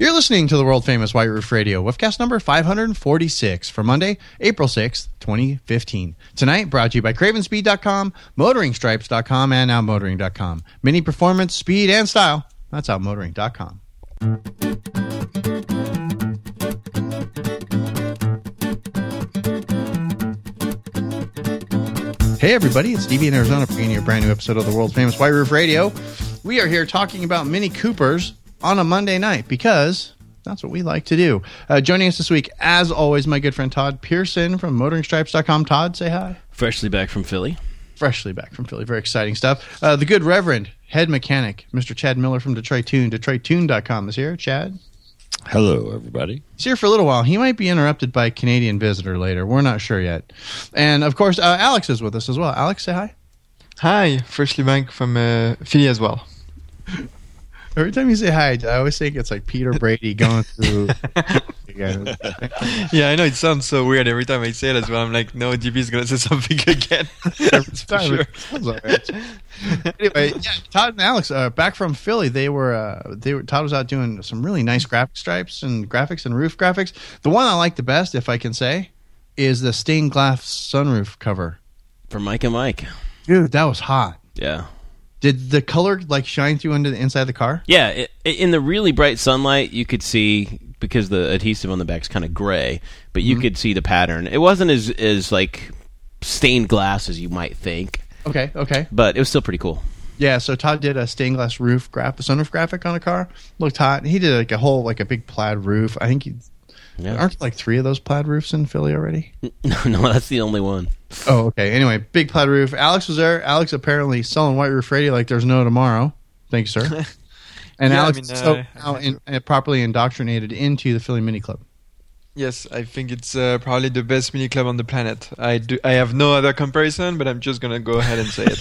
You're listening to the world famous White Roof Radio, webcast number 546 for Monday, April 6th, 2015. Tonight, brought to you by Cravenspeed.com, MotoringStripes.com, and OutMotoring.com. Mini performance, speed, and style. That's OutMotoring.com. Hey, everybody, it's DB in Arizona bringing you a brand new episode of the world famous White Roof Radio. We are here talking about Mini Coopers on a Monday night because that's what we like to do. Uh, joining us this week, as always, my good friend Todd Pearson from motoringstripes.com. Todd, say hi. Freshly back from Philly. Freshly back from Philly. Very exciting stuff. Uh, the good Reverend, head mechanic, Mr. Chad Miller from Detroit Tune, DetroitTune.com is here. Chad? Hello, everybody. He's here for a little while. He might be interrupted by a Canadian visitor later. We're not sure yet. And of course, uh, Alex is with us as well. Alex, say hi. Hi, freshly back from uh, Philly as well. Every time you say hi, I always think it's like Peter Brady going through. yeah, I know it sounds so weird every time I say it as well. I'm like, no, GB is gonna say something again. Every time. Sure. anyway, yeah, Todd and Alex, uh, back from Philly, they were uh, they were Todd was out doing some really nice graphic stripes and graphics and roof graphics. The one I like the best, if I can say, is the stained glass sunroof cover for Mike and Mike. Dude, that was hot. Yeah. Did the color like shine through into the inside of the car? Yeah, it, in the really bright sunlight, you could see because the adhesive on the back is kind of gray, but you mm-hmm. could see the pattern. It wasn't as as like stained glass as you might think. Okay, okay, but it was still pretty cool. Yeah, so Todd did a stained glass roof graph, sunroof graphic on a car. Looked hot. He did like a whole like a big plaid roof. I think he yeah. aren't like three of those plaid roofs in Philly already. No, no, that's the only one. Oh, okay. Anyway, big plaid roof. Alex was there. Alex apparently selling white roof radio like there's no tomorrow. Thank you, sir. And yeah, Alex I mean, so uh, now in, uh, properly indoctrinated into the Philly Mini Club. Yes, I think it's uh, probably the best mini club on the planet. I do. I have no other comparison, but I'm just gonna go ahead and say it.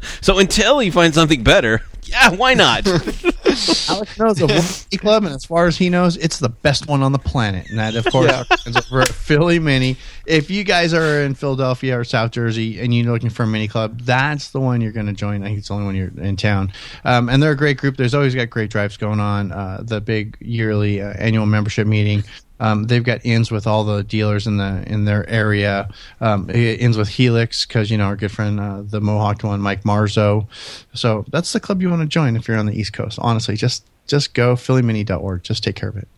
so until he finds something better, yeah, why not? Alex knows of mini club, and as far as he knows, it's the best one on the planet. And that, of course, is over at Philly Mini. If you guys are in Philadelphia or South Jersey and you're looking for a mini club, that's the one you're going to join. I think it's the only one you're in town. Um, and they're a great group. There's always got great drives going on. Uh, the big yearly uh, annual membership meeting. Um, they've got ins with all the dealers in the in their area. Um, ins with Helix because you know our good friend uh, the Mohawk one, Mike Marzo. So that's the club you want to join if you're on the East Coast. Honestly, just just go phillymini.org. Just take care of it.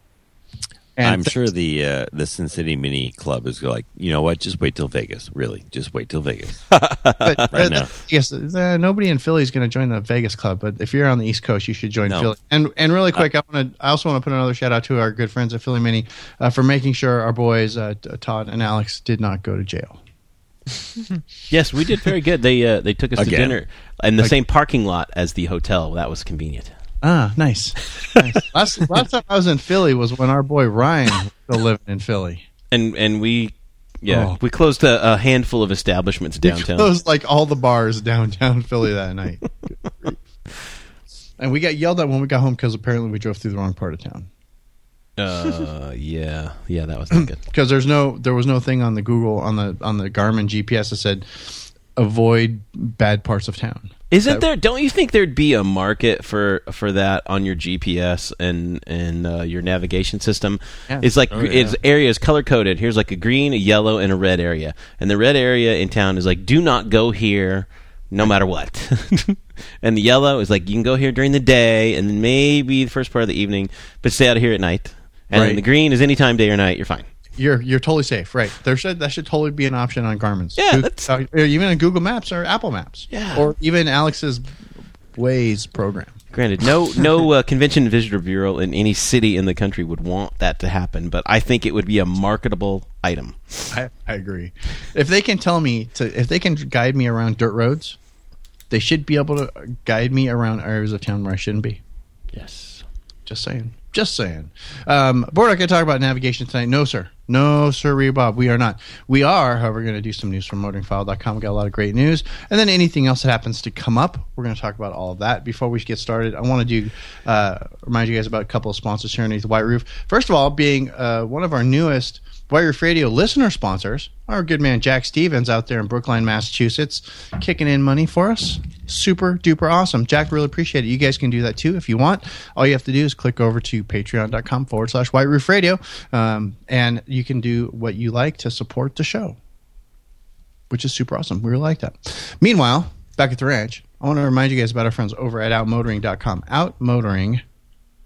And I'm th- sure the uh, the Sin City Mini Club is like, you know what? Just wait till Vegas. Really, just wait till Vegas. but, right uh, now. Yes, uh, nobody in Philly is going to join the Vegas Club. But if you're on the East Coast, you should join no. Philly. And and really quick, uh, I want to. I also want to put another shout out to our good friends at Philly Mini uh, for making sure our boys uh, Todd and Alex did not go to jail. yes, we did very good. They they took us Again. to dinner in the Again. same parking lot as the hotel. That was convenient. Ah, nice. nice. last, last time I was in Philly was when our boy Ryan was still living in Philly. And and we yeah, oh. we closed a, a, handful of establishments downtown. We closed like all the bars downtown Philly that night. and we got yelled at when we got home because apparently we drove through the wrong part of town. Uh, yeah, yeah, that was not good. Because there's no, there was no thing on the Google on the on the Garmin GPS that said avoid bad parts of town. Isn't there? Don't you think there'd be a market for for that on your GPS and and uh, your navigation system? Yeah. It's like oh, yeah. it's areas color coded. Here's like a green, a yellow, and a red area. And the red area in town is like, do not go here, no matter what. and the yellow is like, you can go here during the day, and maybe the first part of the evening, but stay out of here at night. And right. the green is anytime, day or night. You're fine you're you're totally safe, right? There should that should totally be an option on Garmin's. Yeah, that's, uh, even in Google Maps or Apple Maps. Yeah, or even Alex's Waze program. Granted, no no uh, convention visitor bureau in any city in the country would want that to happen, but I think it would be a marketable item. I, I agree. If they can tell me to, if they can guide me around dirt roads, they should be able to guide me around areas of town where I shouldn't be. Yes. Just saying. Just saying. Um, Board, I can talk about navigation tonight. No, sir. No, sir, Bob, we are not. We are, however, going to do some news from motoringfile.com. We got a lot of great news. And then anything else that happens to come up, we're going to talk about all of that. Before we get started, I want to do uh, remind you guys about a couple of sponsors here underneath the White Roof. First of all, being uh, one of our newest – White Roof Radio listener sponsors, our good man Jack Stevens out there in Brookline, Massachusetts, kicking in money for us. Super duper awesome. Jack, really appreciate it. You guys can do that too if you want. All you have to do is click over to patreon.com forward slash White Roof Radio, um, and you can do what you like to support the show, which is super awesome. We really like that. Meanwhile, back at the ranch, I want to remind you guys about our friends over at outmotoring.com. Outmotoring.com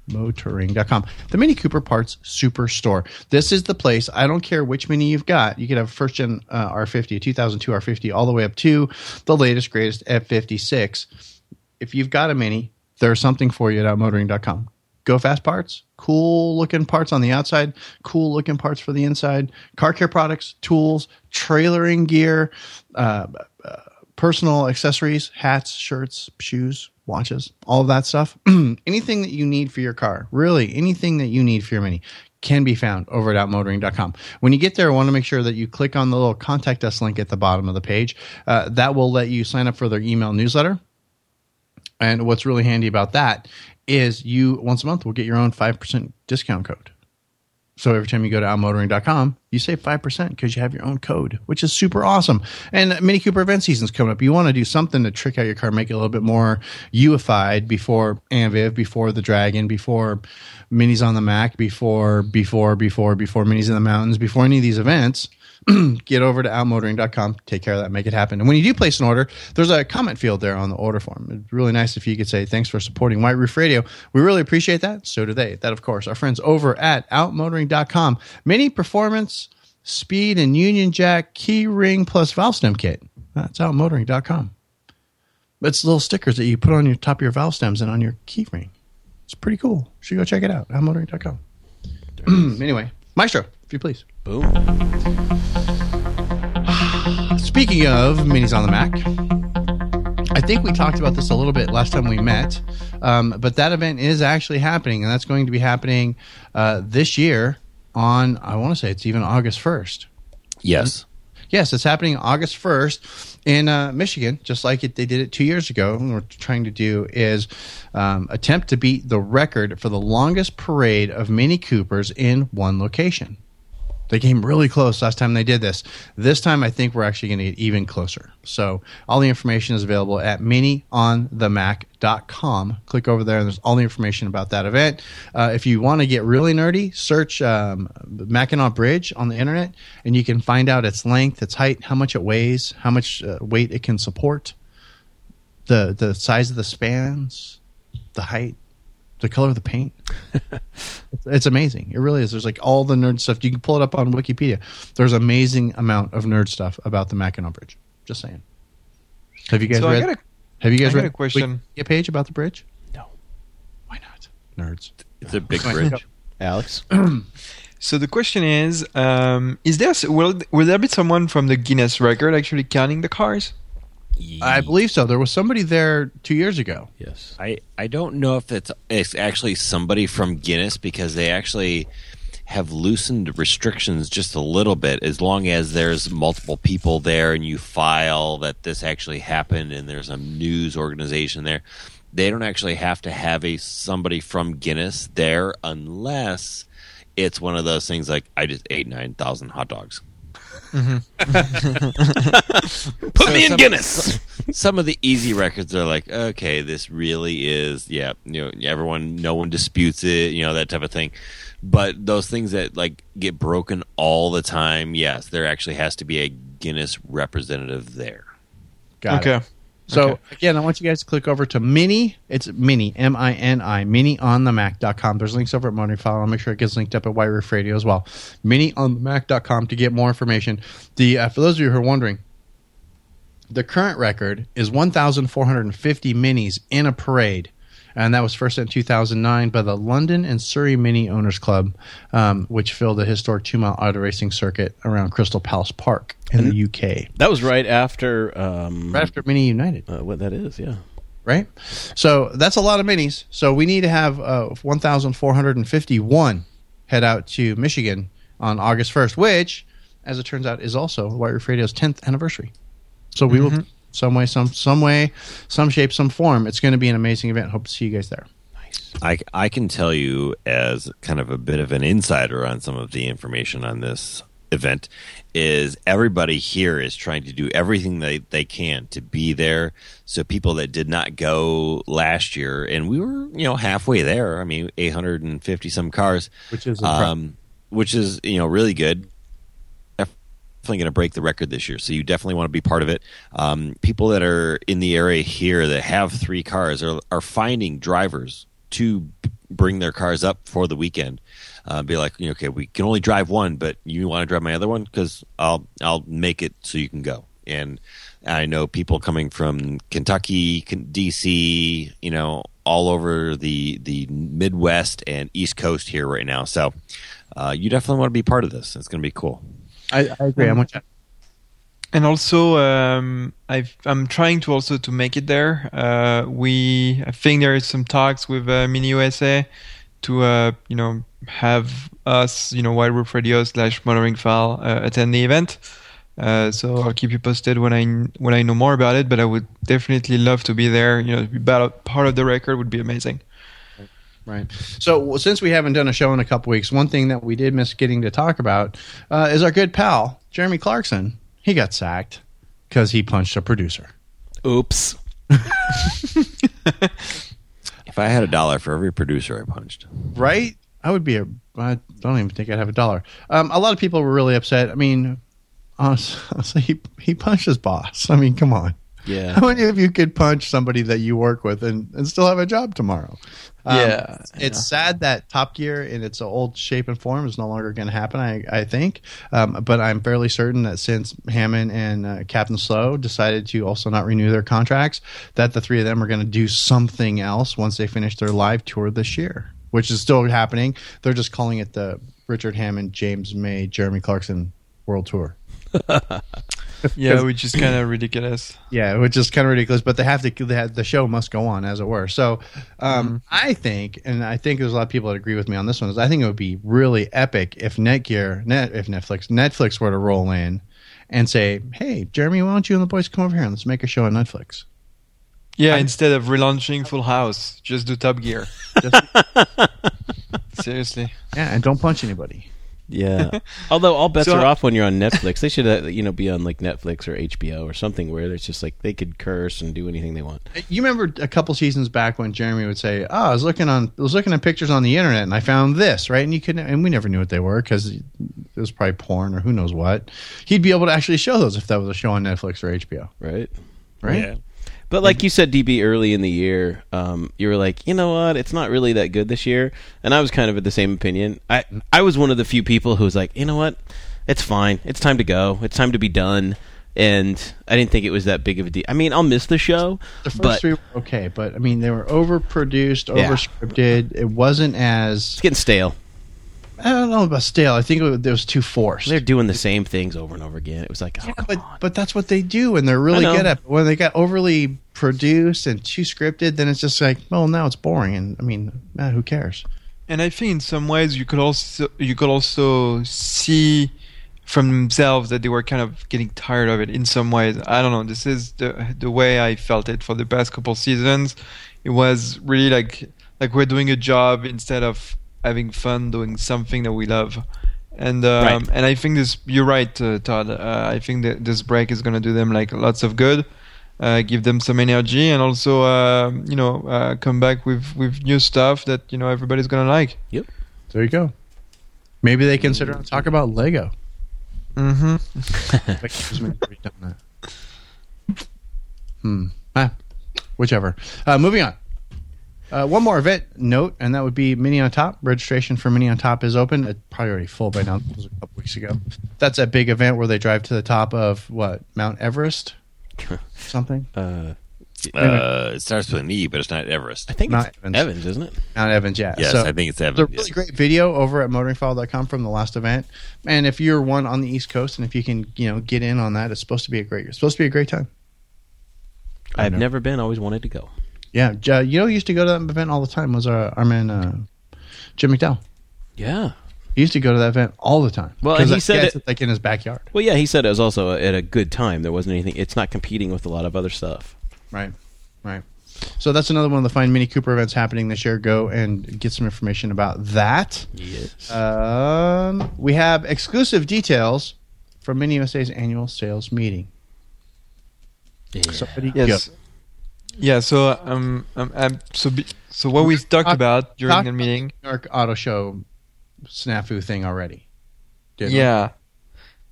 motoring.com. The Mini Cooper Parts Superstore. This is the place. I don't care which Mini you've got. You could have first gen uh, R50, 2002 R50, all the way up to the latest, greatest F56. If you've got a Mini, there's something for you at outmotoring.com. Go fast parts, cool looking parts on the outside, cool looking parts for the inside, car care products, tools, trailering gear, uh, uh, personal accessories, hats, shirts, shoes, watches, all of that stuff. anything that you need for your car, really anything that you need for your Mini can be found over at outmotoring.com. When you get there, I want to make sure that you click on the little contact us link at the bottom of the page. Uh, that will let you sign up for their email newsletter. And what's really handy about that is you once a month will get your own 5% discount code. So every time you go to outmotoring.com, you save 5% because you have your own code, which is super awesome. And Mini Cooper event season's coming up. You want to do something to trick out your car, make it a little bit more UIfied before Anviv, before the Dragon, before Minis on the Mac, before, before, before, before Minis in the Mountains, before any of these events – get over to outmotoring.com, take care of that, make it happen. And when you do place an order, there's a comment field there on the order form. It's really nice if you could say, thanks for supporting White Roof Radio. We really appreciate that. So do they. That, of course, our friends over at outmotoring.com. Mini performance, speed, and union jack key ring plus valve stem kit. That's outmotoring.com. It's little stickers that you put on your top of your valve stems and on your key ring. It's pretty cool. You should go check it out. Outmotoring.com. anyway, Maestro, if you please. Boom. Speaking of minis on the Mac, I think we talked about this a little bit last time we met, um, but that event is actually happening, and that's going to be happening uh, this year on, I want to say it's even August 1st. Yes. Yes, it's happening August 1st in uh, Michigan, just like it, they did it two years ago. And what we're trying to do is um, attempt to beat the record for the longest parade of Mini Coopers in one location. They came really close last time they did this. This time, I think we're actually going to get even closer. So, all the information is available at minionthemac.com. Click over there, and there's all the information about that event. Uh, if you want to get really nerdy, search um, Mackinac Bridge on the internet, and you can find out its length, its height, how much it weighs, how much uh, weight it can support, the the size of the spans, the height the color of the paint. it's, it's, amazing. It really is. There's like all the nerd stuff. You can pull it up on Wikipedia. There's amazing amount of nerd stuff about the Mackinac Bridge. Just saying. Have you guys so read? A, have you guys I read a question? A page about the bridge? No. Why not? Nerds. It's a big bridge. Alex. so the question is: um, Is there will will there be someone from the Guinness record actually counting the cars? I believe so. There was somebody there two years ago. Yes. I, I don't know if it's it's actually somebody from Guinness because they actually have loosened restrictions just a little bit as long as there's multiple people there and you file that this actually happened and there's a news organization there. They don't actually have to have a somebody from Guinness there unless it's one of those things like I just ate nine thousand hot dogs. Mm-hmm. Put so me in some, Guinness. Some of the easy records are like, okay, this really is, yeah, you know, everyone, no one disputes it, you know, that type of thing. But those things that like get broken all the time, yes, there actually has to be a Guinness representative there. Got okay. It. So okay. again, I want you guys to click over to Mini. It's Mini, M I N I, minionthemac.com. There's links over at Motoring File. I'll make sure it gets linked up at White Roof Radio as well. Minionthemac.com to get more information. The uh, For those of you who are wondering, the current record is 1,450 minis in a parade and that was first in 2009 by the London and Surrey Mini Owners Club, um, which filled the historic two mile auto racing circuit around Crystal Palace Park in and the UK. That was right after um, right after Mini United. Uh, what that is, yeah. Right, so that's a lot of minis. So we need to have uh, 1,451 head out to Michigan on August 1st, which, as it turns out, is also White Roof Radio's 10th anniversary. So we mm-hmm. will, some way, some some way, some shape, some form. It's going to be an amazing event. Hope to see you guys there. Nice. I, I can tell you as kind of a bit of an insider on some of the information on this event is everybody here is trying to do everything they, they can to be there. So people that did not go last year, and we were you know halfway there. I mean, eight hundred and fifty some cars, which is um, which is you know really good. Definitely going to break the record this year, so you definitely want to be part of it. Um, people that are in the area here that have three cars are are finding drivers to bring their cars up for the weekend uh, be like, you know, okay, we can only drive one, but you want to drive my other one because I'll I'll make it so you can go. And I know people coming from Kentucky, DC, you know, all over the the Midwest and East Coast here right now. So uh, you definitely want to be part of this. It's going to be cool. I, I agree. I'm with you. And also, um, i am trying to also to make it there. Uh, we I think there is some talks with uh, Mini USA to uh, you know have us you know White Roof Radio slash Motoring File uh, attend the event. Uh, so I'll keep you posted when I when I know more about it. But I would definitely love to be there. You know, be part of the record would be amazing. Right. So since we haven't done a show in a couple weeks, one thing that we did miss getting to talk about uh, is our good pal Jeremy Clarkson. He got sacked because he punched a producer. Oops. If I had a dollar for every producer I punched, right? I would be a. I don't even think I'd have a dollar. Um, a lot of people were really upset. I mean, honestly, he he punched his boss. I mean, come on. Yeah. How many of you could punch somebody that you work with and, and still have a job tomorrow? Um, yeah. It's yeah. sad that Top Gear in its old shape and form is no longer going to happen, I, I think. Um, but I'm fairly certain that since Hammond and uh, Captain Slow decided to also not renew their contracts, that the three of them are going to do something else once they finish their live tour this year, which is still happening. They're just calling it the Richard Hammond, James May, Jeremy Clarkson World Tour. yeah, which is kind of ridiculous. Yeah, which is kind of ridiculous. But they have to. They have, the show must go on, as it were. So, um, mm-hmm. I think, and I think there's a lot of people that agree with me on this one. Is I think it would be really epic if Netgear, Net, if Netflix, Netflix were to roll in and say, "Hey, Jeremy, why don't you and the boys come over here and let's make a show on Netflix." Yeah, I, instead of relaunching Full House, just do Top Gear. Seriously. Yeah, and don't punch anybody. Yeah. Although all bets so, are off when you're on Netflix. They should, uh, you know, be on like Netflix or HBO or something where it's just like they could curse and do anything they want. You remember a couple seasons back when Jeremy would say, "Oh, I was looking on, I was looking at pictures on the internet and I found this, right?" And you couldn't, and we never knew what they were because it was probably porn or who knows what. He'd be able to actually show those if that was a show on Netflix or HBO. Right. Right. Yeah. But like you said, DB, early in the year, um, you were like, you know what? It's not really that good this year, and I was kind of at the same opinion. I I was one of the few people who was like, you know what? It's fine. It's time to go. It's time to be done. And I didn't think it was that big of a deal. I mean, I'll miss the show. The first but, three were okay, but I mean, they were overproduced, overscripted. Yeah. It wasn't as it's getting stale. Uh, I don't know about stale. I think it was too forced. They're doing the same things over and over again. It was like, oh, yeah, but on. but that's what they do, and they're really good at. It. When they got overly produced and too scripted, then it's just like, well, now it's boring, and I mean, man, who cares? And I think in some ways you could also you could also see from themselves that they were kind of getting tired of it in some ways. I don't know. This is the the way I felt it for the past couple seasons. It was really like like we're doing a job instead of having fun doing something that we love. And um, right. and I think this you're right, uh, Todd. Uh, I think that this break is going to do them like lots of good, uh, give them some energy, and also uh, you know uh, come back with with new stuff that you know everybody's going to like. Yep. There you go. Maybe they consider talk about Lego. Mm-hmm. hmm. Ah, whichever. Uh, moving on. Uh, one more event note, and that would be Mini on Top. Registration for Mini on Top is open. It's probably already full by now. It was a couple weeks ago. That's a big event where they drive to the top of what Mount Everest, something. Uh, uh, it starts with an E, but it's not Everest. I think Mount it's Evans. Evans, isn't it? Mount Evans, yeah. Yes, so I think it's Evans. There's a really great video over at motoringfile.com from the last event. And if you're one on the East Coast, and if you can, you know, get in on that, it's supposed to be a great. It's supposed to be a great time. I've never been. Always wanted to go. Yeah, you know, used to go to that event all the time. Was our our man uh, Jim McDowell? Yeah, He used to go to that event all the time. Well, and he that said guy's, it- like in his backyard. Well, yeah, he said it was also at a good time. There wasn't anything. It's not competing with a lot of other stuff. Right, right. So that's another one of the fine Mini Cooper events happening this year. Go and get some information about that. Yes. Um, we have exclusive details from Mini USA's annual sales meeting. Somebody Yes. go. Yeah. So um, um, um so be, so what we talked Talk- about during talk the meeting. New York Auto Show snafu thing already. didn't we? Yeah.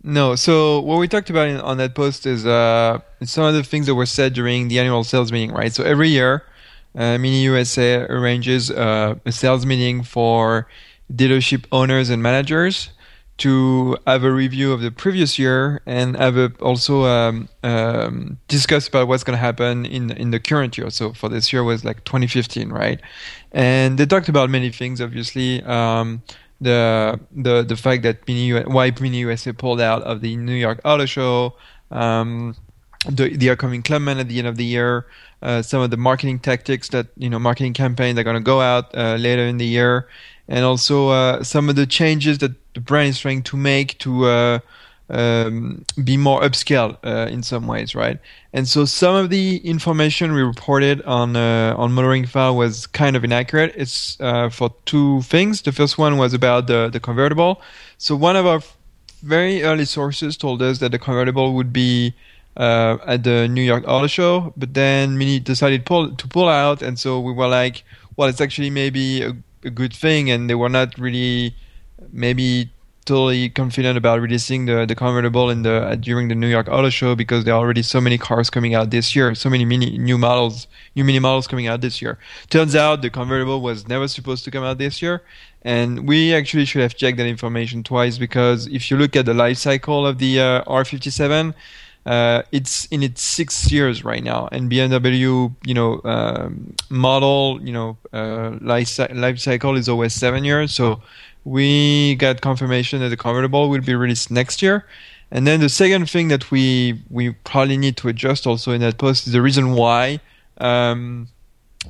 No, so what we talked about in, on that post is uh, some of the things that were said during the annual sales meeting, right? So every year, uh, Mini USA arranges uh, a sales meeting for dealership owners and managers to have a review of the previous year and have a, also um, um, discuss about what's going to happen in in the current year. So for this year was like 2015, right? And they talked about many things, obviously. Um, the the the fact that Mini why Mini USA pulled out of the New York Auto Show, um, the the upcoming Clubman at the end of the year, uh, some of the marketing tactics that you know marketing campaign they're going to go out uh, later in the year, and also uh, some of the changes that the brand is trying to make to uh, um, be more upscale uh, in some ways, right? And so some of the information we reported on uh, on Motoring File was kind of inaccurate. It's uh, for two things. The first one was about the the convertible. So one of our very early sources told us that the convertible would be uh, at the New York Auto Show, but then Mini decided pull, to pull out, and so we were like, well, it's actually maybe a, a good thing, and they were not really maybe totally confident about releasing the, the convertible in the during the New York Auto Show because there are already so many cars coming out this year, so many mini new models, new mini models coming out this year. Turns out the convertible was never supposed to come out this year, and we actually should have checked that information twice because if you look at the life cycle of the uh, R57. Uh, it's in its six years right now, and BMW, you know, um, model, you know, uh, life, life cycle is always seven years. So we got confirmation that the convertible will be released next year. And then the second thing that we we probably need to adjust also in that post is the reason why um,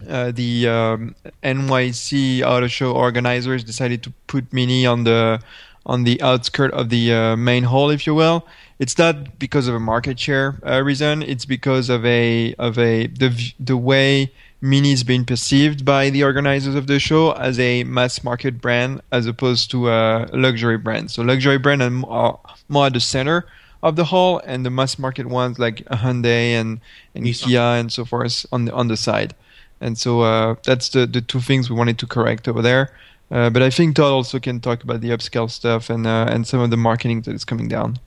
uh, the um, NYC Auto Show organizers decided to put Mini on the on the outskirt of the uh, main hall, if you will. It's not because of a market share uh, reason. It's because of a of a the the way Mini is being perceived by the organizers of the show as a mass market brand as opposed to a luxury brand. So luxury brand are more more at the center of the hall, and the mass market ones like Hyundai and and Nissan. Kia and so forth on the on the side. And so uh, that's the the two things we wanted to correct over there. Uh, but I think Todd also can talk about the upscale stuff and uh, and some of the marketing that is coming down.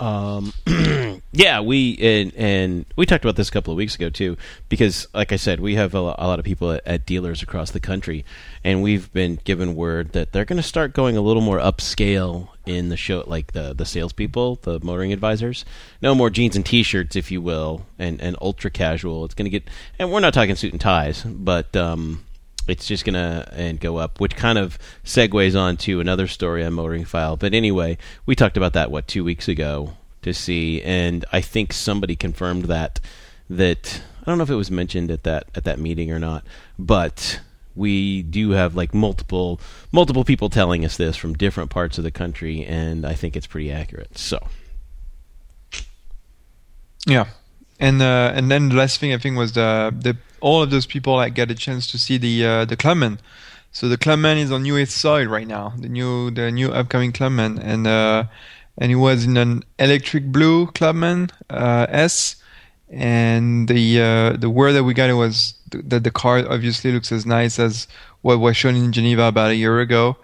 Um, yeah, we and, and we talked about this a couple of weeks ago too, because like I said, we have a, a lot of people at, at dealers across the country, and we've been given word that they're going to start going a little more upscale in the show, like the the salespeople, the motoring advisors. No more jeans and t-shirts, if you will, and and ultra casual. It's going to get, and we're not talking suit and ties, but um, it's just gonna and go up, which kind of segues on to another story on Motoring File. But anyway, we talked about that what two weeks ago to see, and I think somebody confirmed that that I don't know if it was mentioned at that at that meeting or not, but we do have like multiple multiple people telling us this from different parts of the country, and I think it's pretty accurate. So Yeah, and uh, and then the last thing I think was the the all of those people that get a chance to see the uh, the Clubman. So the Clubman is on US soil right now, the new the new upcoming Clubman, and uh, and it was in an electric blue Clubman uh, S, and the uh, the word that we got it was th- that the car obviously looks as nice as what was shown in Geneva about a year ago,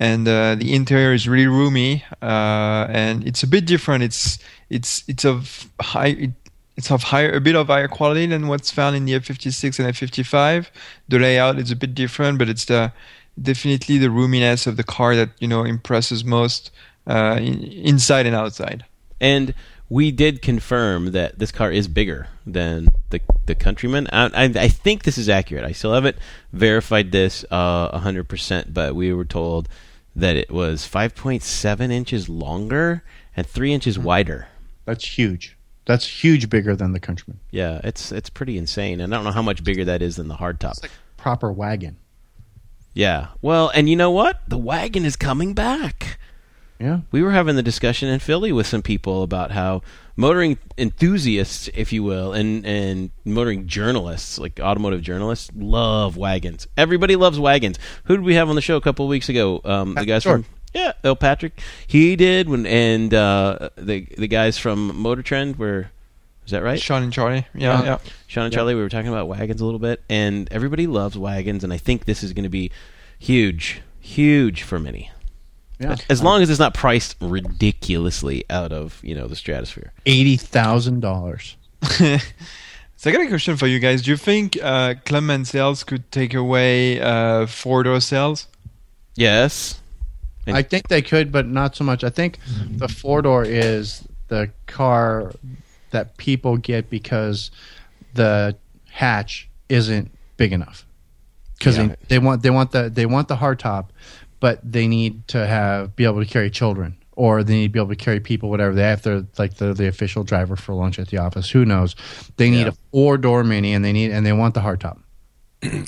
and uh, the interior is really roomy, uh, and it's a bit different. It's it's it's of high. It, it's of higher, a bit of higher quality than what's found in the F56 and F55. The layout is a bit different, but it's the definitely the roominess of the car that you know impresses most uh, in, inside and outside. And we did confirm that this car is bigger than the the Countryman. I, I, I think this is accurate. I still haven't verified this uh, 100%, but we were told that it was 5.7 inches longer and 3 inches wider. That's huge. That's huge bigger than the Countryman. Yeah, it's it's pretty insane. And I don't know how much bigger that is than the hardtop. It's like proper wagon. Yeah. Well, and you know what? The wagon is coming back. Yeah. We were having the discussion in Philly with some people about how motoring enthusiasts, if you will, and and motoring journalists, like automotive journalists, love wagons. Everybody loves wagons. Who did we have on the show a couple of weeks ago? Um, the guys from yeah, El Patrick. He did when and uh, the the guys from Motor Trend were. Is that right? Sean and Charlie. Yeah, yeah. Sean and Charlie. We were talking about wagons a little bit, and everybody loves wagons, and I think this is going to be huge, huge for many. Yeah. As long as it's not priced ridiculously out of you know the stratosphere. Eighty thousand dollars. So I got a question for you guys. Do you think uh, Clubman sales could take away uh, four door sales? Yes. I think they could, but not so much. I think the four door is the car that people get because the hatch isn't big enough. Because yeah. they, they want they want the they want the hardtop, but they need to have be able to carry children or they need to be able to carry people, whatever. They have to like the the official driver for lunch at the office. Who knows? They need yeah. a four door mini, and they need and they want the hardtop.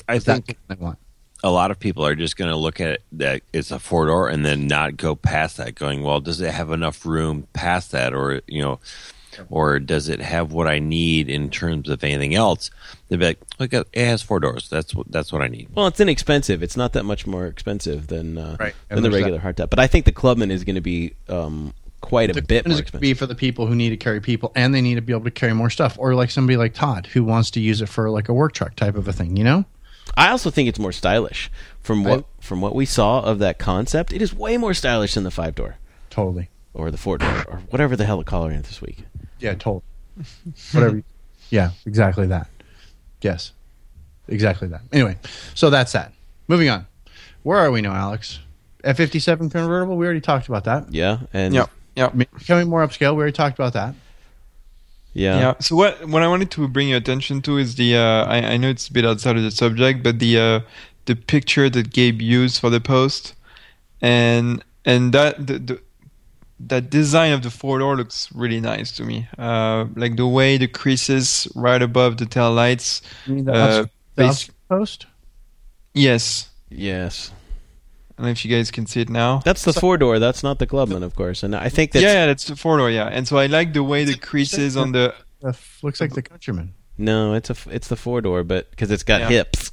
I think they want. A lot of people are just going to look at it that it's a four door and then not go past that. Going, well, does it have enough room past that, or you know, or does it have what I need in terms of anything else? They'd be like, look, it has four doors. That's what that's what I need. Well, it's inexpensive. It's not that much more expensive than uh, right. than the regular hardtop. But I think the Clubman is going to be um, quite a bit more expensive. Be for the people who need to carry people and they need to be able to carry more stuff, or like somebody like Todd who wants to use it for like a work truck type of a thing. You know. I also think it's more stylish from what from what we saw of that concept. It is way more stylish than the five door. Totally. Or the four door, or whatever the hell it calling it this week. Yeah, totally. Whatever. Yeah, exactly that. Yes, exactly that. Anyway, so that's that. Moving on. Where are we now, Alex? F fifty seven convertible. We already talked about that. Yeah, and yeah, yeah. Becoming more upscale. We already talked about that. Yeah. Yeah. So what what I wanted to bring your attention to is the uh, I, I know it's a bit outside of the subject, but the uh, the picture that Gabe used for the post, and and that the, the that design of the four door looks really nice to me. Uh, like the way the creases right above the tail lights. You mean the, uh, the post? Yes. Yes. I don't know if you guys can see it now. That's the four door. That's not the Clubman, of course. And I think that's yeah, yeah, that's the four door. Yeah, and so I like the way the creases on the. looks like the Countryman. No, it's a it's the four door, but because it's got yeah. hips.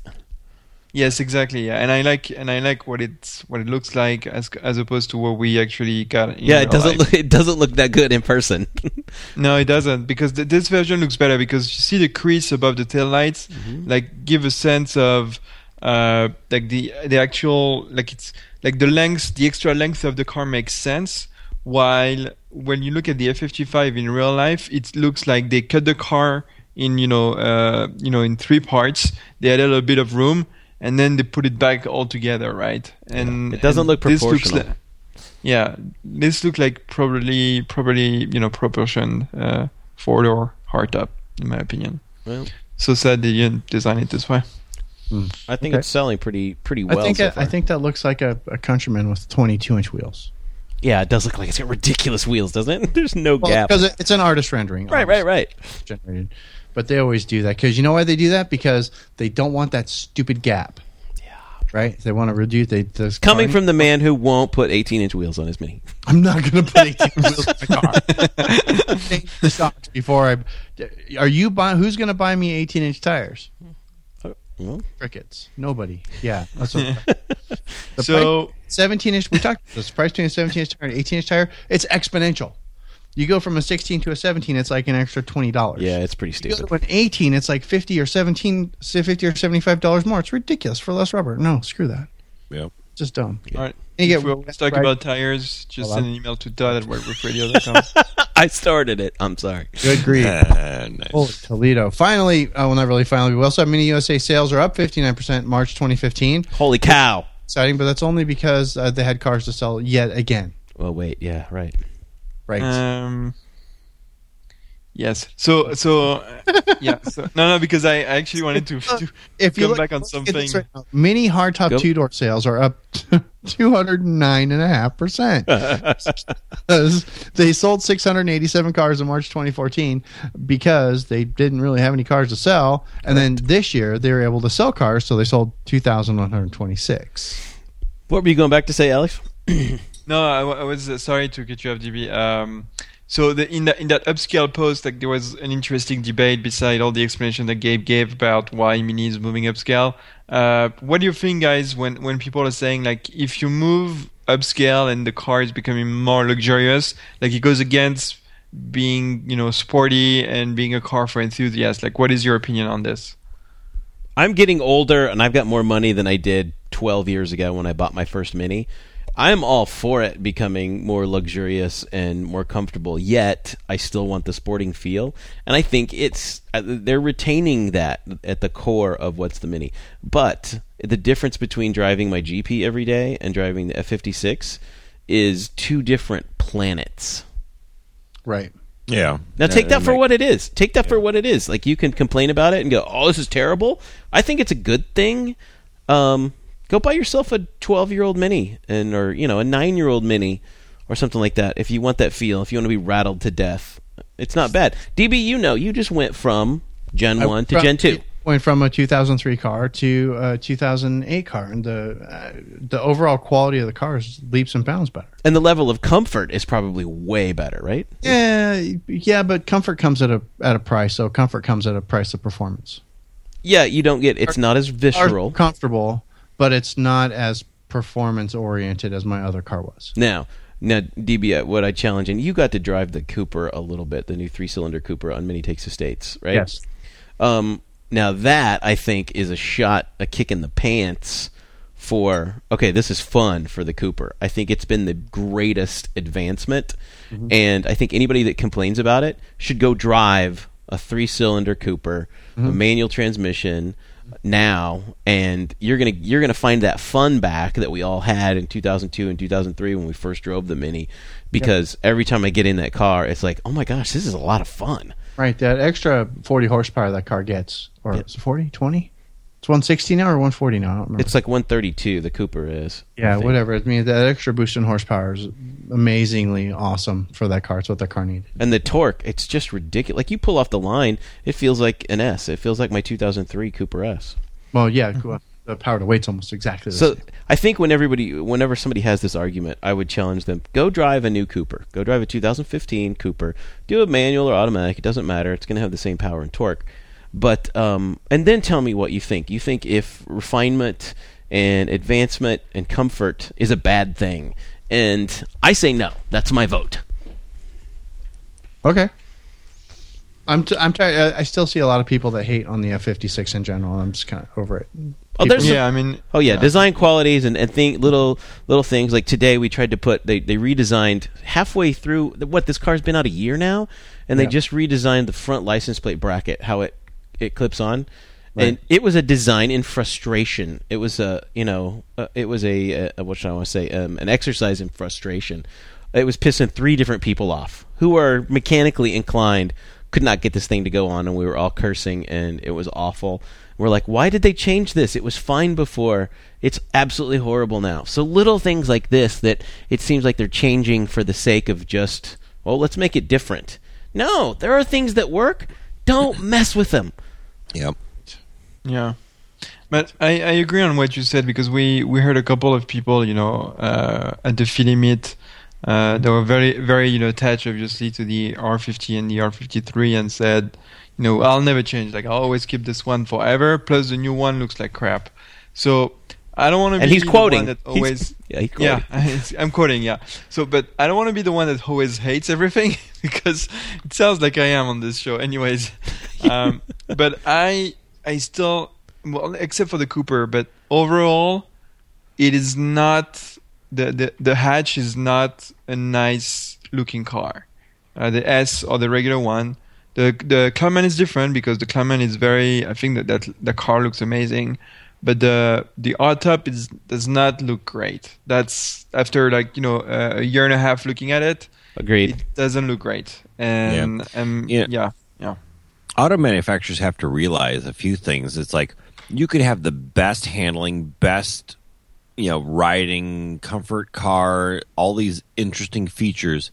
Yes, exactly. Yeah, and I like and I like what it's what it looks like as as opposed to what we actually got. yeah, it doesn't look it doesn't look that good in person. no, it doesn't because th- this version looks better because you see the crease above the tail lights, mm-hmm. like give a sense of uh like the the actual like it's like the length the extra length of the car makes sense while when you look at the F55 in real life it looks like they cut the car in you know uh you know in three parts they added a bit of room and then they put it back all together, right? And it doesn't and look proportional. This yeah, this looks like probably probably you know proportioned uh, four door hardtop in my opinion. Well, so sad they didn't design it this way. Hmm. I think okay. it's selling pretty pretty well. I think so I think that looks like a, a Countryman with 22 inch wheels. Yeah, it does look like it's got ridiculous wheels, doesn't it? There's no well, gap because it's an artist rendering. Right, right, right. Generated. But they always do that because you know why they do that? Because they don't want that stupid gap. Yeah. Right? They want to reduce. They this coming from the man who won't put 18 inch wheels on his Mini. I'm not going to put 18 wheels on my car. the shocks before I. Are you buying? Who's going to buy me 18 inch tires? Well, crickets. Nobody. Yeah. That's what, so 17 inch. We talked this price between a 17 inch tire and 18 inch tire. It's exponential. You go from a 16 to a 17, it's like an extra twenty dollars. Yeah, it's pretty stupid. You go to an 18, it's like 50 or 17, 50 or 75 dollars more. It's ridiculous for less rubber. No, screw that. Yep. Just dumb. All right. And you get let's talk about tires. Just send an email to Todd at whiteroofradio.com. I started it. I'm sorry. Good grief. Uh, nice. Holy Toledo. Finally, uh, well, not really finally. We also have Mini USA sales are up 59% March 2015. Holy cow. Exciting, but that's only because uh, they had cars to sell yet again. Well, wait. Yeah, right. Right. Um, Yes. So so yeah. So, no, no, because I actually wanted to, to if you come look, back on something. Right mini hardtop two door sales are up two hundred nine and a half percent. They sold six hundred eighty seven cars in March twenty fourteen because they didn't really have any cars to sell, and then this year they were able to sell cars, so they sold two thousand one hundred twenty six. What were you going back to say, Alex? no, I, I was uh, sorry to get you off, DB. Um, so the, in that in that upscale post, like there was an interesting debate beside all the explanation that Gabe gave about why Mini is moving upscale. Uh, what do you think, guys, when when people are saying like if you move upscale and the car is becoming more luxurious, like it goes against being you know sporty and being a car for enthusiasts? Like, what is your opinion on this? I'm getting older and I've got more money than I did 12 years ago when I bought my first Mini. I'm all for it becoming more luxurious and more comfortable. Yet I still want the sporting feel, and I think it's uh, they're retaining that at the core of what's the Mini. But the difference between driving my GP every day and driving the F56 is two different planets. Right. Yeah. Now take that for what it is. Take that yeah. for what it is. Like you can complain about it and go, "Oh, this is terrible." I think it's a good thing. Um, Go buy yourself a 12 year old mini and or you know a nine year old mini or something like that if you want that feel if you want to be rattled to death. It's not bad. DB, you know, you just went from Gen I, one to from, Gen two. Went from a 2003 car to a 2008 car, and the uh, the overall quality of the car is leaps and bounds better. And the level of comfort is probably way better, right? Yeah, yeah, but comfort comes at a at a price. So comfort comes at a price of performance. Yeah, you don't get. It's not as visceral. Comfortable but it's not as performance oriented as my other car was. Now, now, DB, what I challenge, and you got to drive the Cooper a little bit, the new three cylinder Cooper on Mini Takes the States, right? Yes. Um, now that I think is a shot, a kick in the pants for okay, this is fun for the Cooper. I think it's been the greatest advancement, mm-hmm. and I think anybody that complains about it should go drive a three cylinder Cooper, mm-hmm. a manual transmission now and you're going to you're going to find that fun back that we all had in 2002 and 2003 when we first drove the mini because yep. every time I get in that car it's like oh my gosh this is a lot of fun right that extra 40 horsepower that car gets or yeah. 40 20 it's 160 now or 140 now. I don't remember. It's like 132. The Cooper is. Yeah, whatever. I mean, that extra boost in horsepower is amazingly awesome for that car. It's what that car needed. And the torque, it's just ridiculous. Like you pull off the line, it feels like an S. It feels like my 2003 Cooper S. Well, yeah, the power to weight's almost exactly the same. so same. I think when everybody, whenever somebody has this argument, I would challenge them: go drive a new Cooper. Go drive a 2015 Cooper. Do a manual or automatic. It doesn't matter. It's going to have the same power and torque. But um, and then tell me what you think. You think if refinement and advancement and comfort is a bad thing? And I say no. That's my vote. Okay. I'm t- I'm tired. I still see a lot of people that hate on the F56 in general. I'm just kind of over it. Oh, there's yeah, I mean, oh yeah, yeah. design qualities and and think little little things like today we tried to put they they redesigned halfway through what this car's been out a year now, and they just redesigned the front license plate bracket how it it clips on. Right. And it was a design in frustration. It was a, you know, uh, it was a, a, what should I want to say, um, an exercise in frustration. It was pissing three different people off who are mechanically inclined, could not get this thing to go on, and we were all cursing, and it was awful. We're like, why did they change this? It was fine before. It's absolutely horrible now. So little things like this that it seems like they're changing for the sake of just, well, let's make it different. No, there are things that work. Don't mess with them. Yep. Yeah. But I, I agree on what you said because we, we heard a couple of people, you know, uh, at the Philly meet, uh, they were very, very, you know, attached obviously to the R50 and the R53 and said, you know, I'll never change. Like, I'll always keep this one forever. Plus, the new one looks like crap. So I don't want to be and he's quoting. that always. He's, yeah, yeah, I'm quoting. Yeah. So, but I don't want to be the one that always hates everything because it sounds like I am on this show. Anyways, um, but I, I still, well, except for the Cooper, but overall, it is not the the the hatch is not a nice looking car. Uh, the S or the regular one. The the Clubman is different because the Clubman is very. I think that that the car looks amazing but the the top is does not look great. That's after like you know a year and a half looking at it. Agreed. It doesn't look great. and yeah. yeah. yeah, yeah. Auto manufacturers have to realize a few things. It's like you could have the best handling, best you know, riding, comfort car, all these interesting features,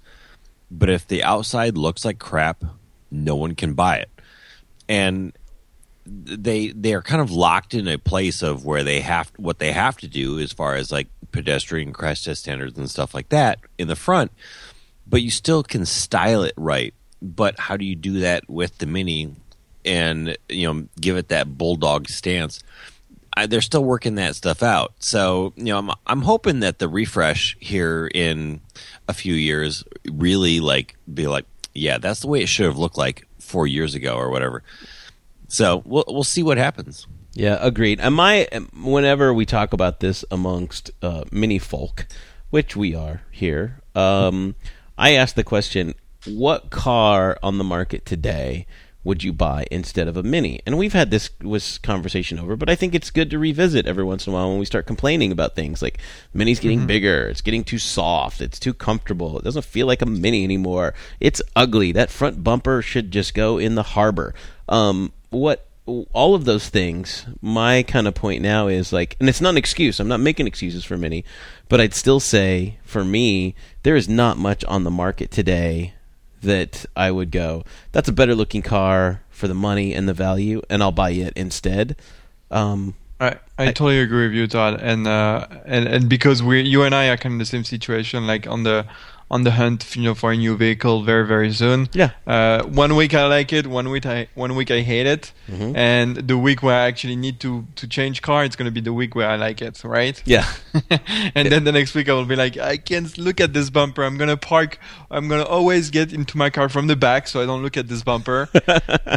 but if the outside looks like crap, no one can buy it. And they they are kind of locked in a place of where they have what they have to do as far as like pedestrian crash test standards and stuff like that in the front but you still can style it right. But how do you do that with the mini and you know give it that bulldog stance? I, they're still working that stuff out. So you know I'm, I'm hoping that the refresh here in a few years really like be like yeah that's the way it should have looked like four years ago or whatever so we'll we'll see what happens. Yeah, agreed. And my whenever we talk about this amongst uh, mini folk, which we are here, um, I ask the question: What car on the market today would you buy instead of a mini? And we've had this was conversation over, but I think it's good to revisit every once in a while when we start complaining about things like mini's getting mm-hmm. bigger, it's getting too soft, it's too comfortable, it doesn't feel like a mini anymore. It's ugly. That front bumper should just go in the harbor. Um, what all of those things, my kind of point now is like, and it's not an excuse. I'm not making excuses for many, but I'd still say for me, there is not much on the market today that I would go. That's a better looking car for the money and the value, and I'll buy it instead. Um, I, I, I totally agree with you, Todd, and uh, and and because we, you and I are kind of in the same situation. Like on the on the hunt, you know, for a new vehicle very very soon. Yeah. Uh, one week I like it, one week I one week I hate it, mm-hmm. and the week where I actually need to to change car, it's going to be the week where I like it, right? Yeah. and then the next week I will be like, I can't look at this bumper. I'm gonna park. I'm gonna always get into my car from the back, so I don't look at this bumper.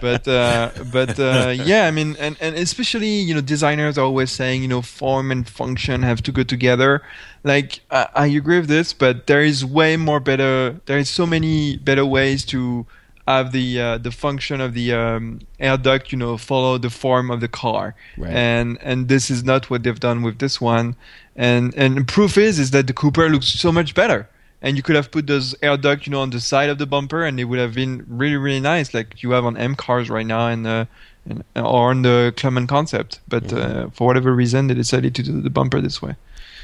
but uh, but uh, yeah, I mean, and and especially you know, designers are always saying you know, form and function have to go together like I, I agree with this, but there is way more better. There is so many better ways to have the uh, the function of the um, air duct, you know, follow the form of the car, right. and and this is not what they've done with this one. And and proof is is that the Cooper looks so much better. And you could have put those air duct, you know, on the side of the bumper, and it would have been really really nice, like you have on M cars right now, and. Uh, and, or on the Clubman concept, but mm-hmm. uh, for whatever reason, they decided to do the bumper this way.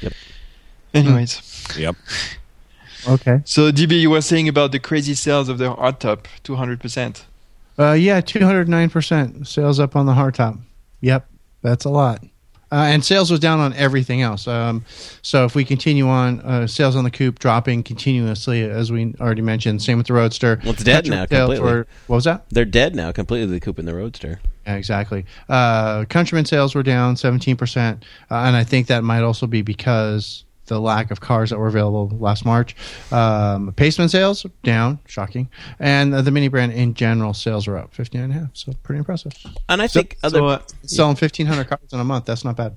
Yep. Anyways. Yep. Okay. So DB, you were saying about the crazy sales of the hardtop, two hundred percent. Uh, yeah, two hundred nine percent sales up on the hardtop. Yep, that's a lot. Uh, and sales was down on everything else. Um, so if we continue on, uh, sales on the coupe dropping continuously, as we already mentioned. Same with the Roadster. Well, it's dead now completely. Were, what was that? They're dead now completely. The coupe and the Roadster. Yeah, exactly. Uh, Countryman sales were down seventeen percent, uh, and I think that might also be because the lack of cars that were available last March. Um, Paceman sales down, shocking, and uh, the mini brand in general sales are up fifteen and a half. So pretty impressive. And I think other so, uh, selling fifteen hundred cars in a month. That's not bad.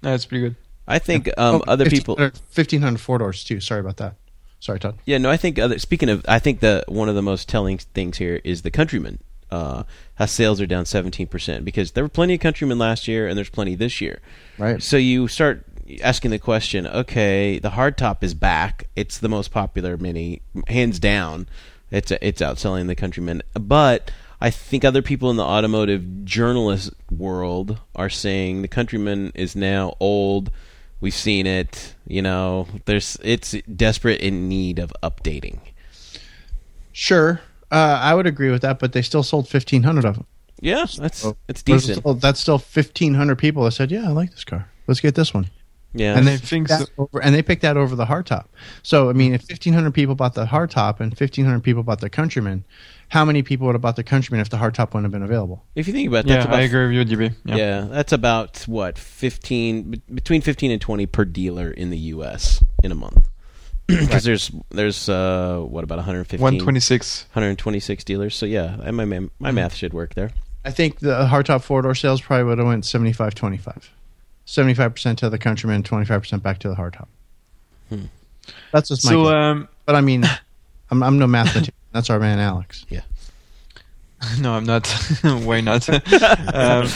That's pretty good. I think um, oh, other 1500, people fifteen hundred four doors too. Sorry about that. Sorry, Todd. Yeah, no, I think other, speaking of, I think the one of the most telling things here is the Countryman. Uh, how sales are down 17% because there were plenty of countrymen last year and there's plenty this year. Right. So you start asking the question, okay, the hardtop is back. It's the most popular mini, hands down. It's it's outselling the Countryman, but I think other people in the automotive journalist world are saying the Countryman is now old. We've seen it. You know, there's it's desperate in need of updating. Sure, uh, I would agree with that, but they still sold fifteen hundred of them. Yeah, that's so, that's decent. That's still fifteen hundred people that said, "Yeah, I like this car. Let's get this one." Yeah, and they picked that over, and they picked that over the hardtop. So I mean, if fifteen hundred people bought the hardtop and fifteen hundred people bought the Countryman, how many people would have bought the Countryman if the hardtop wouldn't have been available? If you think about that, yeah, about, I agree with you, DB. Yeah. yeah, that's about what fifteen between fifteen and twenty per dealer in the U.S. in a month. Because right. there's there's uh, what about 115 126 126 dealers. So yeah, my my mm-hmm. math should work there. I think the hardtop four door sales probably would have went 75 25. 75% to the Countryman, 25% back to the hardtop. Hmm. That's just my so, um, But I mean, I'm, I'm no mathematician. That's our man, Alex. Yeah. No, I'm not. Why not? um,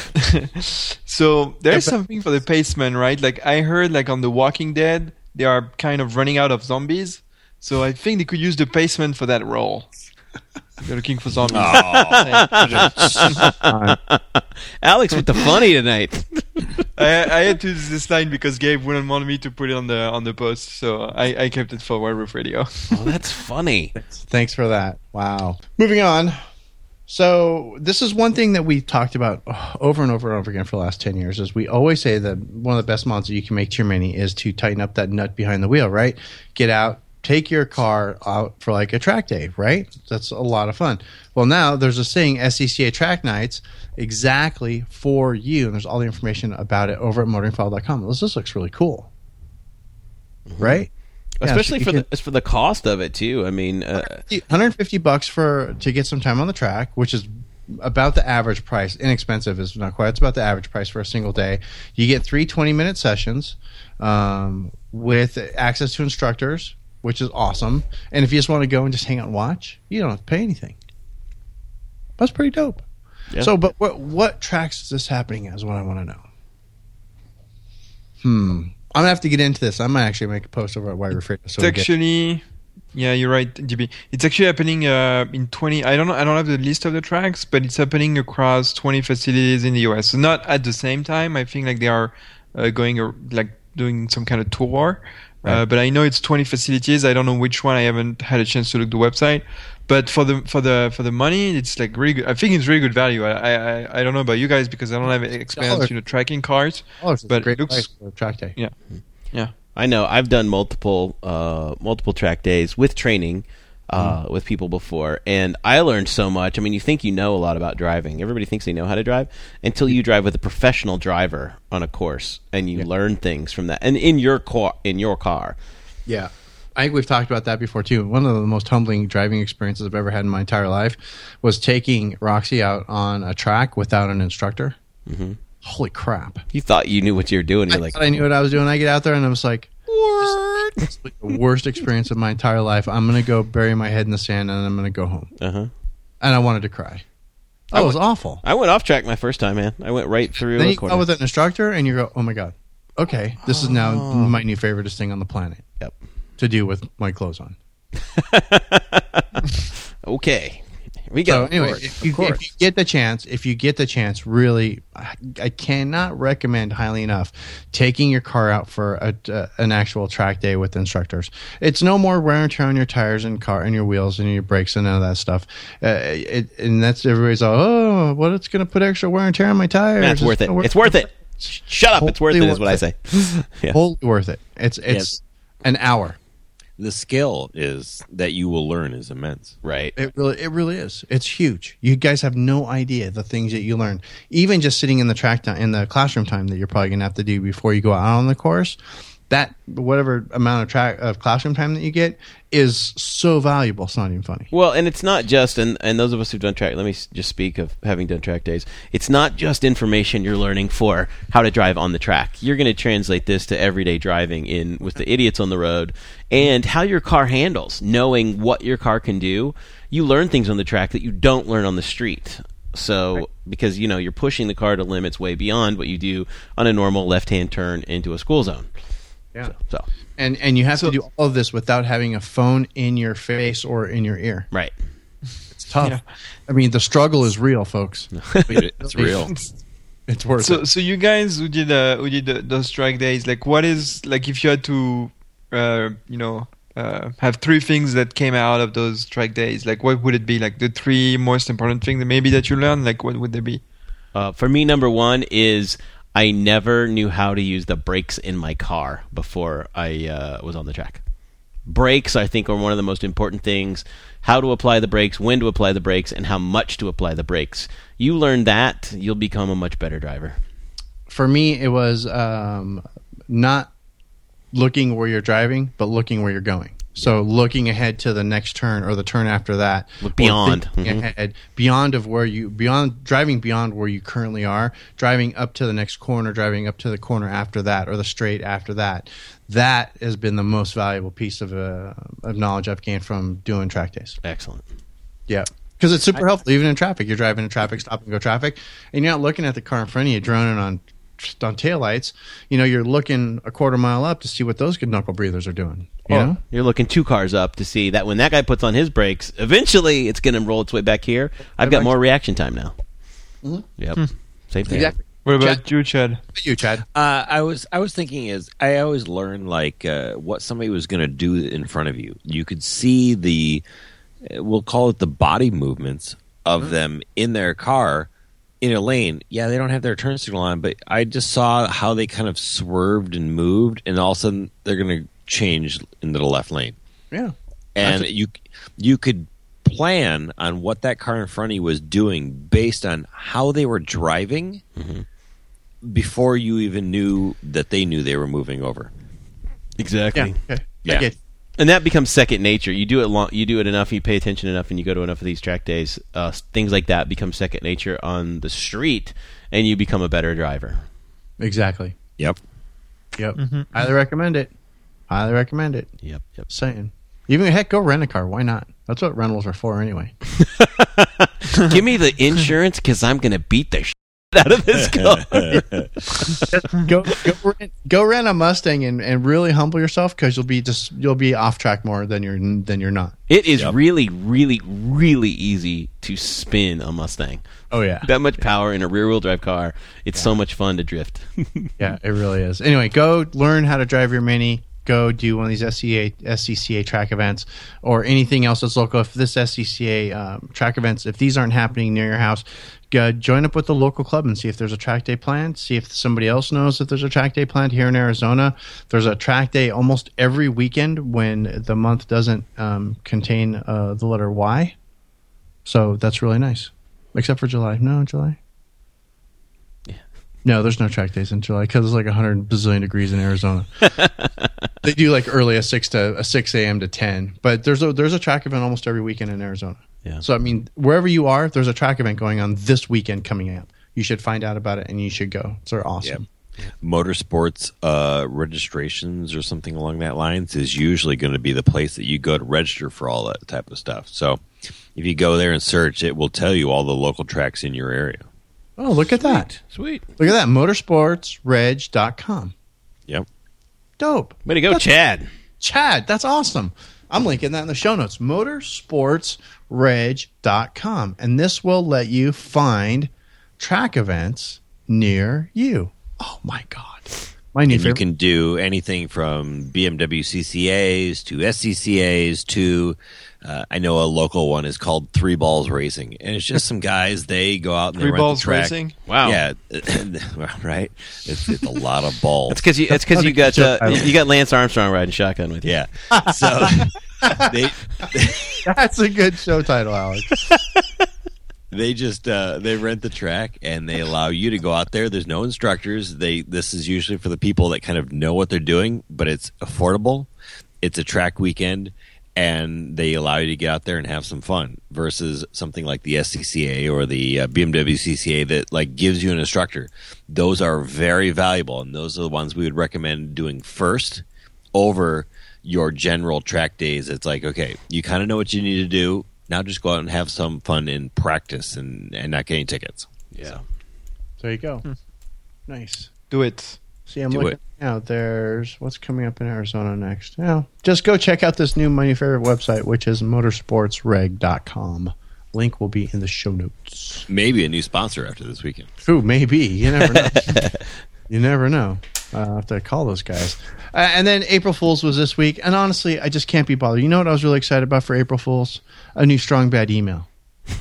so there's something for the paceman, right? Like I heard, like on The Walking Dead, they are kind of running out of zombies. So I think they could use the paceman for that role. You're looking for zombies. Alex with the funny tonight. I, I had to use this line because Gabe wouldn't want me to put it on the on the post, so I, I kept it for White Roof Radio. oh, that's funny. Thanks for that. Wow. Moving on. So this is one thing that we talked about oh, over and over and over again for the last ten years. Is we always say that one of the best mods that you can make to your mini is to tighten up that nut behind the wheel. Right? Get out, take your car out for like a track day. Right? That's a lot of fun. Well, now there's a thing, SCCA Track Nights exactly for you, and there's all the information about it over at motoringfile.com. This just looks really cool. Mm-hmm. Right? especially Yeah, so for you the for the cost of it too. I mean, uh, 150 bucks for to get some time on the track, which is about the average price. Inexpensive is not quite. It's about the average price for a single day. You get three 20 minute sessions um, with access to instructors, which is awesome. And if you just want to go and just hang out and watch, you don't have to pay anything. That's pretty dope. Yeah. So, but what what tracks is this happening as? What I want to know. Hmm. I'm gonna have to get into this. I might actually make a post over at White Roof Radio. So It's we get- actually, yeah, you're right, GB. It's actually happening uh, in 20. I don't know. I don't have the list of the tracks, but it's happening across 20 facilities in the US. So not at the same time. I think like they are uh, going uh, like doing some kind of tour. Uh, but I know it's 20 facilities. I don't know which one. I haven't had a chance to look the website. But for the for the for the money, it's like really good. I think it's really good value. I I, I don't know about you guys because I don't have experience, you know, tracking cards. Oh, it's a but great looks- for track day. Yeah, yeah. I know I've done multiple uh, multiple track days with training uh, with people before, and I learned so much. I mean, you think you know a lot about driving. Everybody thinks they know how to drive until you drive with a professional driver on a course, and you learn things from that. And in your car, in your car, Yeah. I think we've talked about that before too. One of the most humbling driving experiences I've ever had in my entire life was taking Roxy out on a track without an instructor. Mm-hmm. Holy crap. you thought you knew what you were doing. I You're like, thought I knew what I was doing. I get out there and I was like, It's like the worst experience of my entire life. I'm going to go bury my head in the sand and I'm going to go home. uh huh. And I wanted to cry. That was awful. I went off track my first time, man. I went right through Then you go with an instructor and you go, oh my God. Okay, this is now my new favorite thing on the planet Yep. to do with my clothes on. Okay. Here we So go. anyway, course, if you, if you get the chance, if you get the chance, really, I, I cannot recommend highly enough taking your car out for a, uh, an actual track day with instructors. It's no more wear and tear on your tires and car and your wheels and your brakes and none of that stuff. Uh, it, and that's everybody's all, oh, what? It's going to put extra wear and tear on my tires. That's worth it. gonna It's worth it. Shut up. It's worth it, Totally is what I say. yeah. Wholly worth it. It's it's Yes. an hour. The skill is that you will learn is immense. Right. It really, it really is. It's huge. You guys have no idea the things that you learn. Even just sitting in the track time, in the classroom time that you're probably gonna have to do before you go out on the course. That whatever amount of track of classroom time that you get is so valuable. It's not even funny. Well, and it's not just, and, and those of us who've done track, let me just speak of having done track days. It's not just information you're learning for how to drive on the track. You're going to translate this to everyday driving in with the idiots on the road and how your car handles, knowing what your car can do. You learn things on the track that you don't learn on the street. So, because, you know, you're pushing the car to limits way beyond what you do on a normal left hand turn into a school zone. Yeah. So, And and you have So- to do all of this without having a phone in your face or in your ear. right. It's tough. Yeah. I mean, the struggle is real, folks. It's real. It's worth So, it. so you guys who did uh, who did uh, those track days, like, what is like if you had to, uh, you know, uh, have three things that came out of those track days, like, what would it be? Like the three most important things that maybe that you learned, like, what would they be? Uh, for me, number one is I never knew how to use the brakes in my car before I uh, was on the track. Brakes, I think, are one of the most important things. How to apply the brakes, when to apply the brakes, and how much to apply the brakes. You learn that, you'll become a much better driver. for me, it was um, not looking where you're driving, but looking where you're going. So looking ahead to the next turn or the turn after that. Look beyond. Mhm. ahead, beyond of where you beyond driving beyond where you currently are, driving up to the next corner, driving up to the corner after that, or the straight after that. That has been the most valuable piece of uh, of knowledge I've gained from doing track days. Excellent. Yeah. Because it's super helpful, even in traffic. You're driving in traffic, stop and go traffic, and you're not looking at the car in front of you, droning on on taillights, you know, you're looking a quarter mile up to see what those good knuckle breathers are doing. You Well, know? you're looking two cars up to see that when that guy puts on his brakes, eventually it's going to roll its way back here. I've got more reaction time now. Yep. Same thing. Exactly. What about Chad- you, Chad? You, Chad. Uh, I was I was thinking is I always learned like uh, what somebody was going to do in front of you. You could see the uh, we'll call it the body movements of them in their car in a lane. Yeah, they don't have their turn signal on, but I just saw how they kind of swerved and moved, and all of a sudden they're going to change into the left lane. Yeah. and you you could plan on what that car in front of you was doing based on how they were driving mm-hmm. before you even knew that they knew they were moving over. Exactly. Yeah. Okay. Yeah. I get- And that becomes second nature. You do it long, you do it enough, you pay attention enough, and you go to enough of these track days. Uh, things like that become second nature on the street, and you become a better driver. Exactly. Yep. Yep. Highly recommend it. Highly recommend it. Yep. Yep. Saying. Even heck, go rent a car. Why not? That's what rentals are for anyway. Give me the insurance because I'm going to beat the shit out of this car. go go rent, go rent a Mustang and, and really humble yourself because you'll be just you'll be off track more than you're than you're not. It is Yep. really, really, really easy to spin a Mustang. Oh yeah. That much power in a rear wheel drive car. It's so much fun to drift. Yeah, it really is. Anyway, go learn how to drive your Mini. Go do one of these SCA, SCCA track events or anything else that's local. If this SCCA um, track events, if these aren't happening near your house, go join up with the local club and see if there's a track day planned. See if somebody else knows if there's a track day planned here in Arizona. There's a track day almost every weekend when the month doesn't um, contain uh, the letter Y. So that's really nice, except for July. No, July. No, there's no track days in July because it's like 100 bazillion degrees in Arizona. they do like early a six to a six a.m. to ten, but there's a there's a track event almost every weekend in Arizona. Yeah. So I mean, wherever you are, there's a track event going on this weekend coming up. You should find out about it and you should go. It's awesome. Motorsports uh, registrations or something along that lines is usually going to be the place that you go to register for all that type of stuff. So if you go there and search, it will tell you all the local tracks in your area. Oh, look at that! Sweet. Look at that! Motorsportsreg.com. Yep. Dope. Way to go, Chad. Chad, that's awesome. I'm linking that in the show notes. Motorsportsreg.com. And this will let you find track events near you. Oh my God. My new And you can do anything from BMW CCAs to SCCAs to uh, I know a local one is called Three Balls Racing, and it's just some guys they go out and they Three rent balls the track. racing. Wow. Yeah, right. It's, it's a lot of balls. That's because you. That's because you got uh, you got Lance Armstrong riding shotgun with you. yeah. So they That's a good show title, Alex. they just uh, they rent the track and they allow you to go out there. There's no instructors. They this is usually for the people that kind of know what they're doing, but it's affordable. It's a track weekend, and they allow you to get out there and have some fun. Versus something like the SCCA or the uh, BMW CCA that like gives you an instructor. Those are very valuable, and those are the ones we would recommend doing first over your general track days. It's like okay, you kind of know what you need to do. Now just go out and have some fun in practice and, and not getting tickets. Yeah. There you go. Nice. Do it. See, I'm Do looking it. now. There's what's coming up in Arizona next. Yeah, just go check out this new my new favorite website, which is motorsportsreg.com. Link will be in the show notes. Maybe a new sponsor after this weekend. Ooh, maybe you never know. you never know. Uh, I have to call those guys. Uh, and then April Fools was this week, and honestly, I just can't be bothered. You know what I was really excited about for April Fools? A new strong bad email.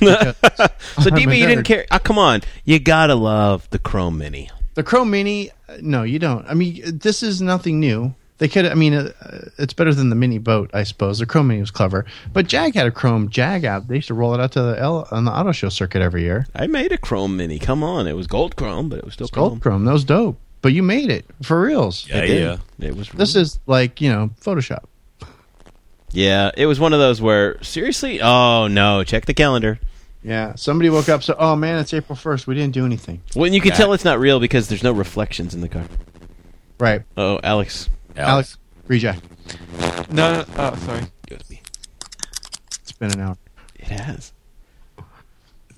So I'm DB, you didn't care. Oh, come on, you gotta love the Chrome Mini. The Chrome Mini, no, you don't. I mean, this is nothing new. They could, I mean, uh, uh, it's better than the Mini boat, I suppose. The Chrome Mini was clever, but Jag had a Chrome Jag out. They used to roll it out to the L on the auto show circuit every year. I made a Chrome Mini. Come on, it was gold Chrome, but it was still Gold Chrome, that was dope. But you made it for reals. Yeah, I yeah. It was. This is like you know Photoshop. yeah, it was one of those where seriously. Oh no, check the calendar. Yeah, somebody woke up. So, oh man, it's April first. We didn't do anything. Well, and you can Yeah. tell it's not real because there's no reflections in the car. Right, Oh, Alex. Alex, reject. No, no, oh, sorry. Go with me. It's been an hour. It has.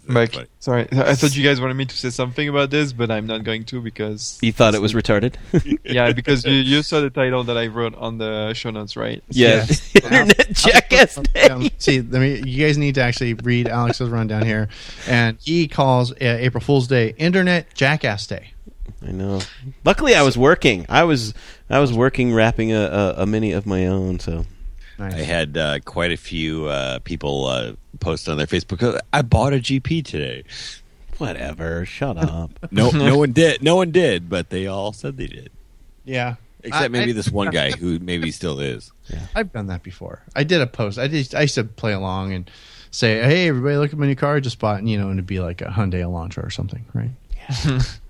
Mike, sorry. I thought you guys wanted me to say something about this, but I'm not going to because you thought it was retarded. yeah, because you, you saw the title that I wrote on the show notes, right? Yeah, Internet Jackass Day. See, let me. You guys need to actually read Alex's rundown here, and he calls uh, April Fool's Day Internet Jackass Day. I know. Luckily, I was working. I was I was working wrapping a, a, a mini of my own. So Nice. I had uh, quite a few uh, people uh, post on their Facebook. I bought a GP today. Whatever. Shut up. no, no one did. No one did, but they all said they did. Yeah. Except I, maybe I, this one guy who maybe still is. Yeah. I've done that before. I did a post. I just I used to play along and say, "Hey, everybody, look at my new car I just bought," and you know, and it'd be like a Hyundai Elantra or something, right? Yeah.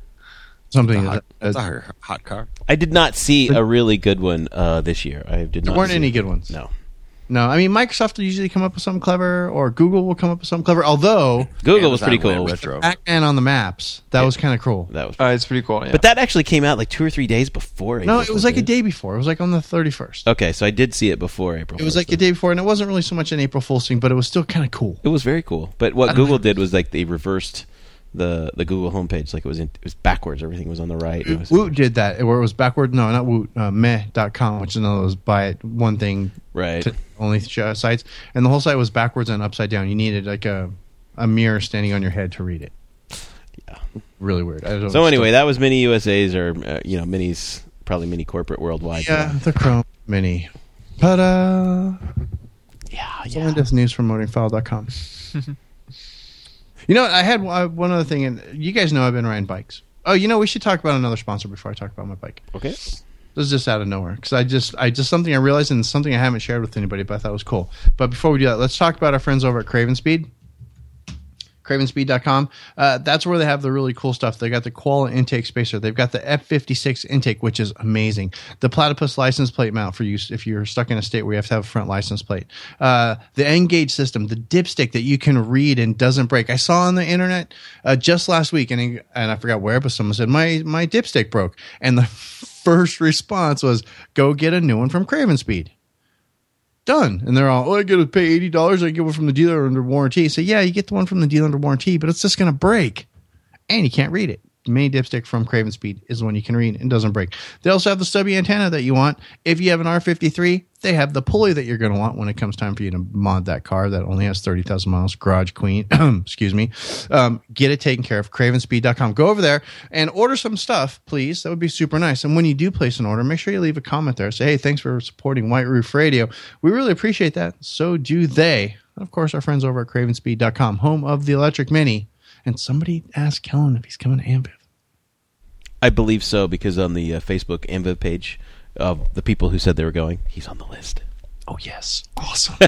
something that's a, hot, a, a hot car. I did not see a really good one uh, this year. I did. There weren't any good ones. No. No, I mean Microsoft will usually come up with something clever, or Google will come up with something clever. Although Google was pretty cool. Retro. Pac-Man on the maps, that yeah. was kind of cool. That was. Uh, it's pretty cool. Yeah. But that actually came out like two or three days before. April no, it was like a day before. It was like on the thirty first. Okay, so I did see it before April. It was like a day before, and it wasn't really so much an April Fool's thing, but it was still kind of cool. It was very cool. But what Google did was like they reversed the the Google homepage like it was in, it was backwards. Everything was on the right. Woot did that where it was backward. No, not Woot. Uh, meh.com, which is another those buy it one thing right only sites, and the whole site was backwards and upside down. You needed like a a mirror standing on your head to read it. Yeah, really weird. so anyway, that was mini USA's or uh, you know minis probably mini corporate worldwide. Yeah, the Chrome Mini. Ta-da! Yeah, yeah. This news from motoringfile.com. You know, I had uh, one other thing, and you guys know I've been riding bikes. Oh, you know, we should talk about another sponsor before I talk about my bike. Okay. This is just out of nowhere because I just, I just something I realized and something I haven't shared with anybody, but I thought was cool. But before we do that, let's talk about our friends over at Craven Speed cravenspeed.com. Uh, that's where they have the really cool stuff. They got the Koala intake spacer. They've got the F56 intake, which is amazing. The platypus license plate mount for use if you're stuck in a state where you have to have a front license plate. Uh, the N-Gage system, the dipstick that you can read and doesn't break. I saw on the internet uh, just last week, and, and I forgot where, but someone said, my, my dipstick broke. And the first response was, go get a new one from Craven Speed done. And they're all, oh, I got to pay eighty dollars. I get one from the dealer under warranty. So yeah, you get the one from the dealer under warranty, but it's just going to break, and you can't read it mini dipstick from Craven Speed is the one you can read and doesn't break. They also have the stubby antenna that you want. If you have an R53, they have the pulley that you're going to want when it comes time for you to mod that car that only has 30,000 miles. Garage Queen, excuse me. Um, get it taken care of. CravenSpeed.com. Go over there and order some stuff, please. That would be super nice. And when you do place an order, make sure you leave a comment there. Say, hey, thanks for supporting White Roof Radio. We really appreciate that. So do they. And Of course, our friends over at CravenSpeed.com, home of the electric mini and somebody asked Kellen if he's coming to Amviv. I believe so because on the uh, Facebook Amviv page of the people who said they were going, he's on the list. Oh yes, awesome.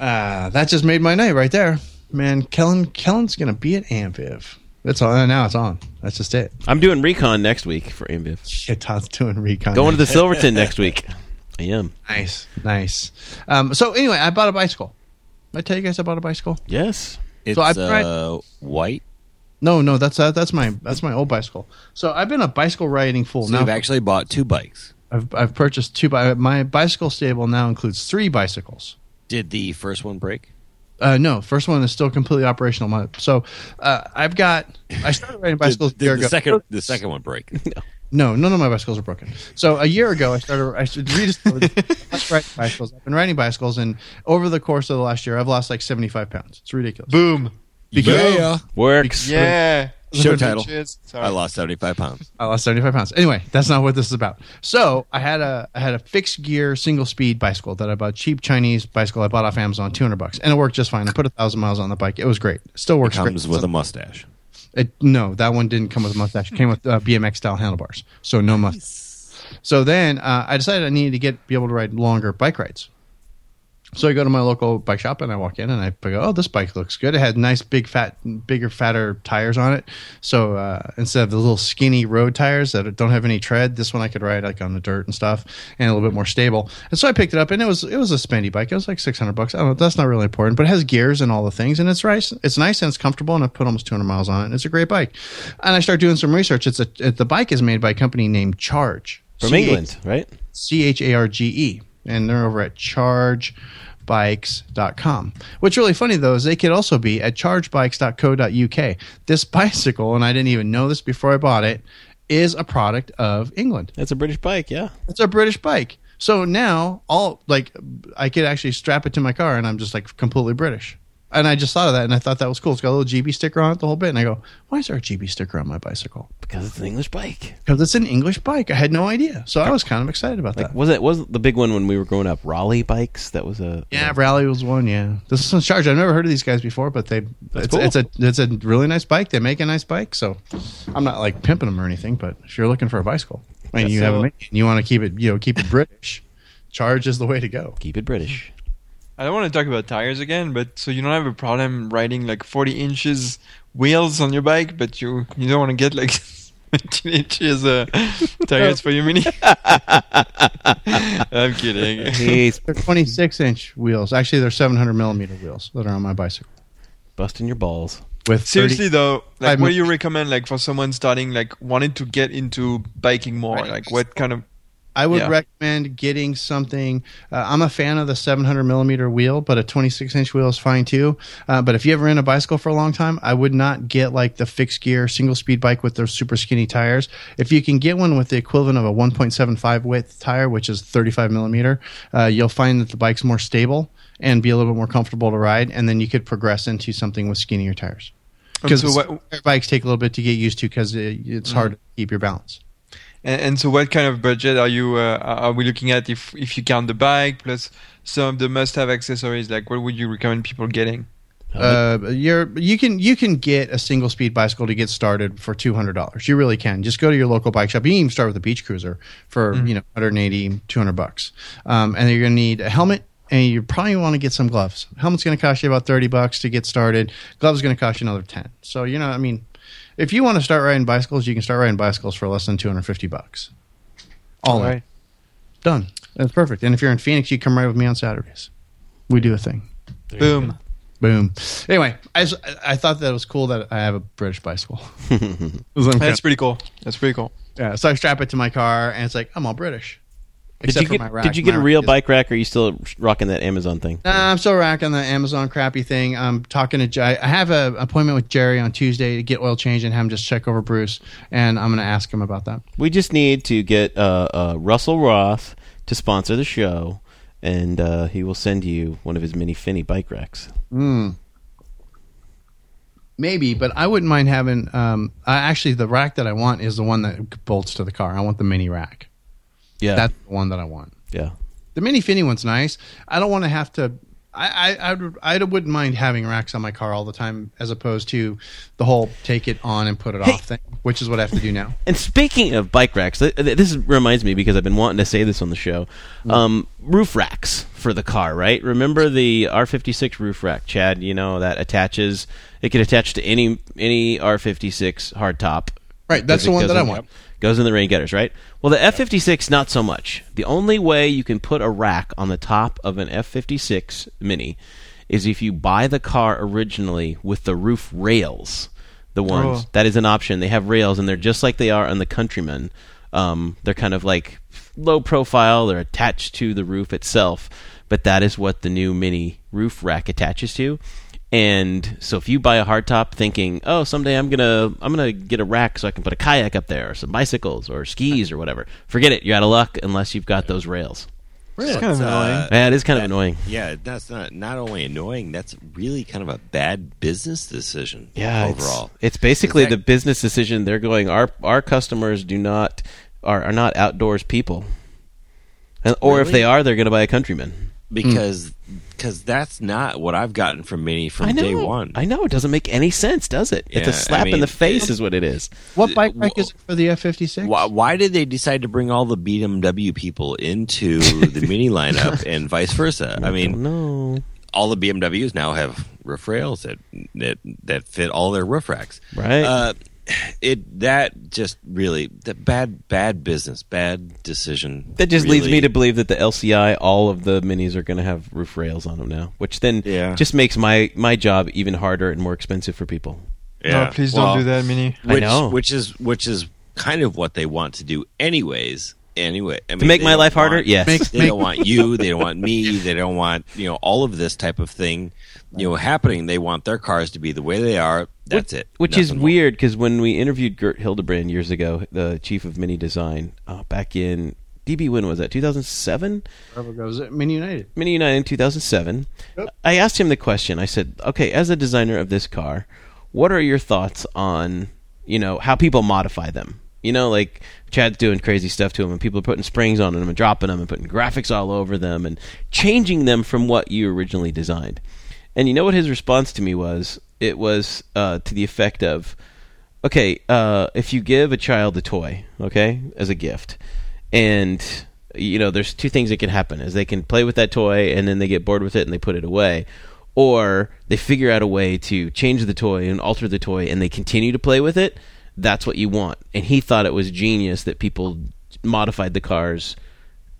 uh, that just made my night right there, man. Kellen, Kellen's gonna be at Amviv. That's all. Now it's on. That's just it. I'm doing recon next week for Amviv. Yeah, Todd's doing recon. Going to the Silverton next week. I am. Nice, nice. Um, so anyway, I bought a bicycle. Did I tell you guys I bought a bicycle? Yes. It's so I uh, white. No, no, that's uh, that's my that's my old bicycle. So I've been a bicycle riding fool. So now you've actually bought two bikes. I've I've purchased two. My bicycle stable now includes three bicycles. Did the first one break? Uh, no, first one is still completely operational. So uh, I've got. I started riding bicycles did, did the second the second one break. no. No, none of my bicycles are broken. So a year ago, I started. I started rediscovered riding bicycles. I've been riding bicycles, and over the course of the last year, I've lost like seventy five pounds. It's ridiculous. Boom. Because, yeah, works. Yeah. Show title. I lost seventy five pounds. I lost seventy five pounds. Anyway, that's not what this is about. So I had a I had a fixed gear single speed bicycle that I bought cheap Chinese bicycle I bought off Amazon, two hundred bucks, and it worked just fine. I put a thousand miles on the bike. It was great. It still works. It comes great. with so, a mustache. It, no, that one didn't come with a mustache. It came with uh, BMX style handlebars, so no mustache. So then uh, I decided I needed to get be able to ride longer bike rides. So I go to my local bike shop and I walk in and I go, oh, this bike looks good. It had nice, big, fat, bigger, fatter tires on it. So uh, instead of the little skinny road tires that don't have any tread, this one I could ride like on the dirt and stuff, and a little bit more stable. And so I picked it up and it was it was a spendy bike. It was like six hundred bucks. I don't know. That's not really important, but it has gears and all the things, and it's nice. It's nice and it's comfortable. And I put almost two hundred miles on it. And it's a great bike. And I start doing some research. It's a it, the bike is made by a company named Charge from C-H- England, right? C H A R G E, and they're over at Charge chargebikes.com. What's really funny though is they could also be at chargebikes.co.uk. This bicycle, and I didn't even know this before I bought it, is a product of England. That's a British bike, yeah. It's a British bike. So now all like I could actually strap it to my car and I'm just like completely British and I just thought of that, and I thought that was cool. It's got a little GB sticker on it, the whole bit. And I go, why is there a GB sticker on my bicycle? Because it's an English bike. Because it's an English bike. I had no idea, so I was kind of excited about like, that. Was it was the big one when we were growing up? Raleigh bikes. That was a yeah. Raleigh was one. Yeah, this one's charged. I've never heard of these guys before, but they it's, cool. it's a it's a really nice bike. They make a nice bike, so I'm not like pimping them or anything. But if you're looking for a bicycle and you so, have a, you want to keep it you know keep it British, charge is the way to go. Keep it British. I don't want to talk about tires again, but so you don't have a problem riding like 40 inches wheels on your bike, but you you don't want to get like 17 inches uh, tires for your mini. I'm kidding. they're 26 inch wheels. Actually, they're 700 millimeter wheels that are on my bicycle. Busting your balls. With seriously though, like what do you recommend like for someone starting like wanting to get into biking more? Right. Like what kind of I would yeah. recommend getting something. Uh, I'm a fan of the 700 millimeter wheel, but a 26 inch wheel is fine too. Uh, but if you ever in a bicycle for a long time, I would not get like the fixed gear single speed bike with those super skinny tires. If you can get one with the equivalent of a 1.75 width tire, which is 35 millimeter, uh, you'll find that the bike's more stable and be a little bit more comfortable to ride. And then you could progress into something with skinnier tires. Because so bikes take a little bit to get used to because it, it's mm-hmm. hard to keep your balance. And, and, so, what kind of budget are you uh, are we looking at if if you count the bike plus some of the must-have accessories? Like, what would you recommend people getting? Uh, you're you can you can get a single speed bicycle to get started for two hundred dollars. You really can. Just go to your local bike shop. You can even start with a beach cruiser for mm-hmm. you know 180, 200 bucks. Um, and you're gonna need a helmet. And you probably want to get some gloves. Helmet's going to cost you about thirty bucks to get started. Gloves going to cost you another ten. So you know, I mean, if you want to start riding bicycles, you can start riding bicycles for less than 250 bucks. All, All right. Done. That's perfect. And if you're in Phoenix, you come ride with me on Saturdays. We do a thing. There Boom. Boom. Anyway, I, I thought that was cool that I have a British bicycle. That's pretty cool. That's pretty cool. Yeah, so I strap it to my car, and it's like I'm all British. Did you, get, did you get, a real bike rack, or are you still rocking that Amazon thing? Nah, I'm still rocking the Amazon crappy thing. I'm talking to. I have an appointment with Jerry on Tuesday to get oil change and have him just check over Bruce, and I'm going to ask him about that. We just need to get uh, uh, Russell Roth to sponsor the show, and uh, he will send you one of his mini Finney bike racks. Hmm. Maybe, but I wouldn't mind having. Um, I, actually, the rack that I want is the one that bolts to the car. I want the mini rack. Yeah, that's the one that I want. Yeah, the mini Finney one's nice. I don't want to have to. I, I, I, I wouldn't mind having racks on my car all the time as opposed to the whole take it on and put it hey. off thing, which is what I have to do now. And speaking of bike racks, this reminds me because I've been wanting to say this on the show. Mm. Um, roof racks for the car, right? Remember the R56 roof rack, Chad? You know that attaches. It can attach to any any R56 hardtop. Right, that's the one that I want goes in the rain gutters, right? Well, the F 56, not so much. The only way you can put a rack on the top of an F 56 Mini is if you buy the car originally with the roof rails. The ones oh. that is an option. They have rails, and they're just like they are on the Countryman. Um, they're kind of like low profile. They're attached to the roof itself, but that is what the new Mini roof rack attaches to. And so if you buy a hardtop thinking, "Oh, someday I'm going to I'm going to get a rack so I can put a kayak up there or some bicycles or skis or whatever." Forget it. You're out of luck unless you've got those rails. Really? It's kind of annoying. Uh, yeah, it is kind that, of annoying. Yeah, that's not not only annoying. That's really kind of a bad business decision. Yeah, overall, it's, it's basically that, the business decision. They're going. Our our customers do not are are not outdoors people, and, or really? if they are, they're going to buy a Countryman because because that's not what I've gotten from Mini from day one. I know it doesn't make any sense, does it? Yeah, it's a slap I mean, in the face, is what it is. What bike rack is it for the F fifty six? Why did they decide to bring all the BMW people into the Mini lineup and vice versa? I, I mean, no. All the BMWs now have roof rails that that that fit all their roof racks. Right. Uh, it that just really the bad bad business, bad decision. That just really. leads me to believe that the LCI, all of the minis are going to have roof rails on them now, which then yeah. just makes my my job even harder and more expensive for people. Yeah. No, please well, don't do that, mini. Which, I know. Which is which is kind of what they want to do, anyways. anyway. I mean, to make my life want, harder, yes. Make, they make, don't want you. They don't want me. They don't want you know all of this type of thing, you know, happening. They want their cars to be the way they are. That's which, it. Which Nothing is more. weird because when we interviewed Gert Hildebrand years ago, the chief of Mini Design, uh, back in DB, when was that? 2007? goes. Mini United. Mini United in 2007. Yep. I asked him the question. I said, okay, as a designer of this car, what are your thoughts on, you know, how people modify them? You know, like Chad's doing crazy stuff to them, and people are putting springs on them and dropping them and putting graphics all over them and changing them from what you originally designed. And you know what his response to me was? It was uh, to the effect of, okay, uh, if you give a child a toy, okay, as a gift, and you know, there's two things that can happen: is they can play with that toy and then they get bored with it and they put it away, or they figure out a way to change the toy and alter the toy and they continue to play with it. That's what you want. And he thought it was genius that people modified the cars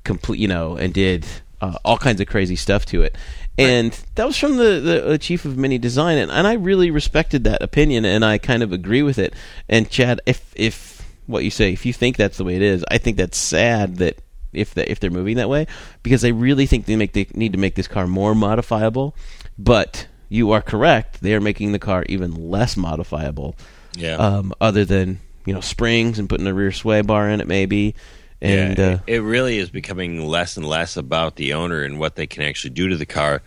complete, you know, and did uh, all kinds of crazy stuff to it and that was from the, the uh, chief of mini design and, and i really respected that opinion and i kind of agree with it. And chad if if what you say if you think that's the way it is i think that's sad that if the, if they're moving that way because i really think they make they need to make this car more modifiable. But you are correct they are making the car even less modifiable. Yeah. Um, other than you know springs and putting a rear sway bar in it maybe and yeah, uh, it really is becoming less and less about the owner and what they can actually do to the car.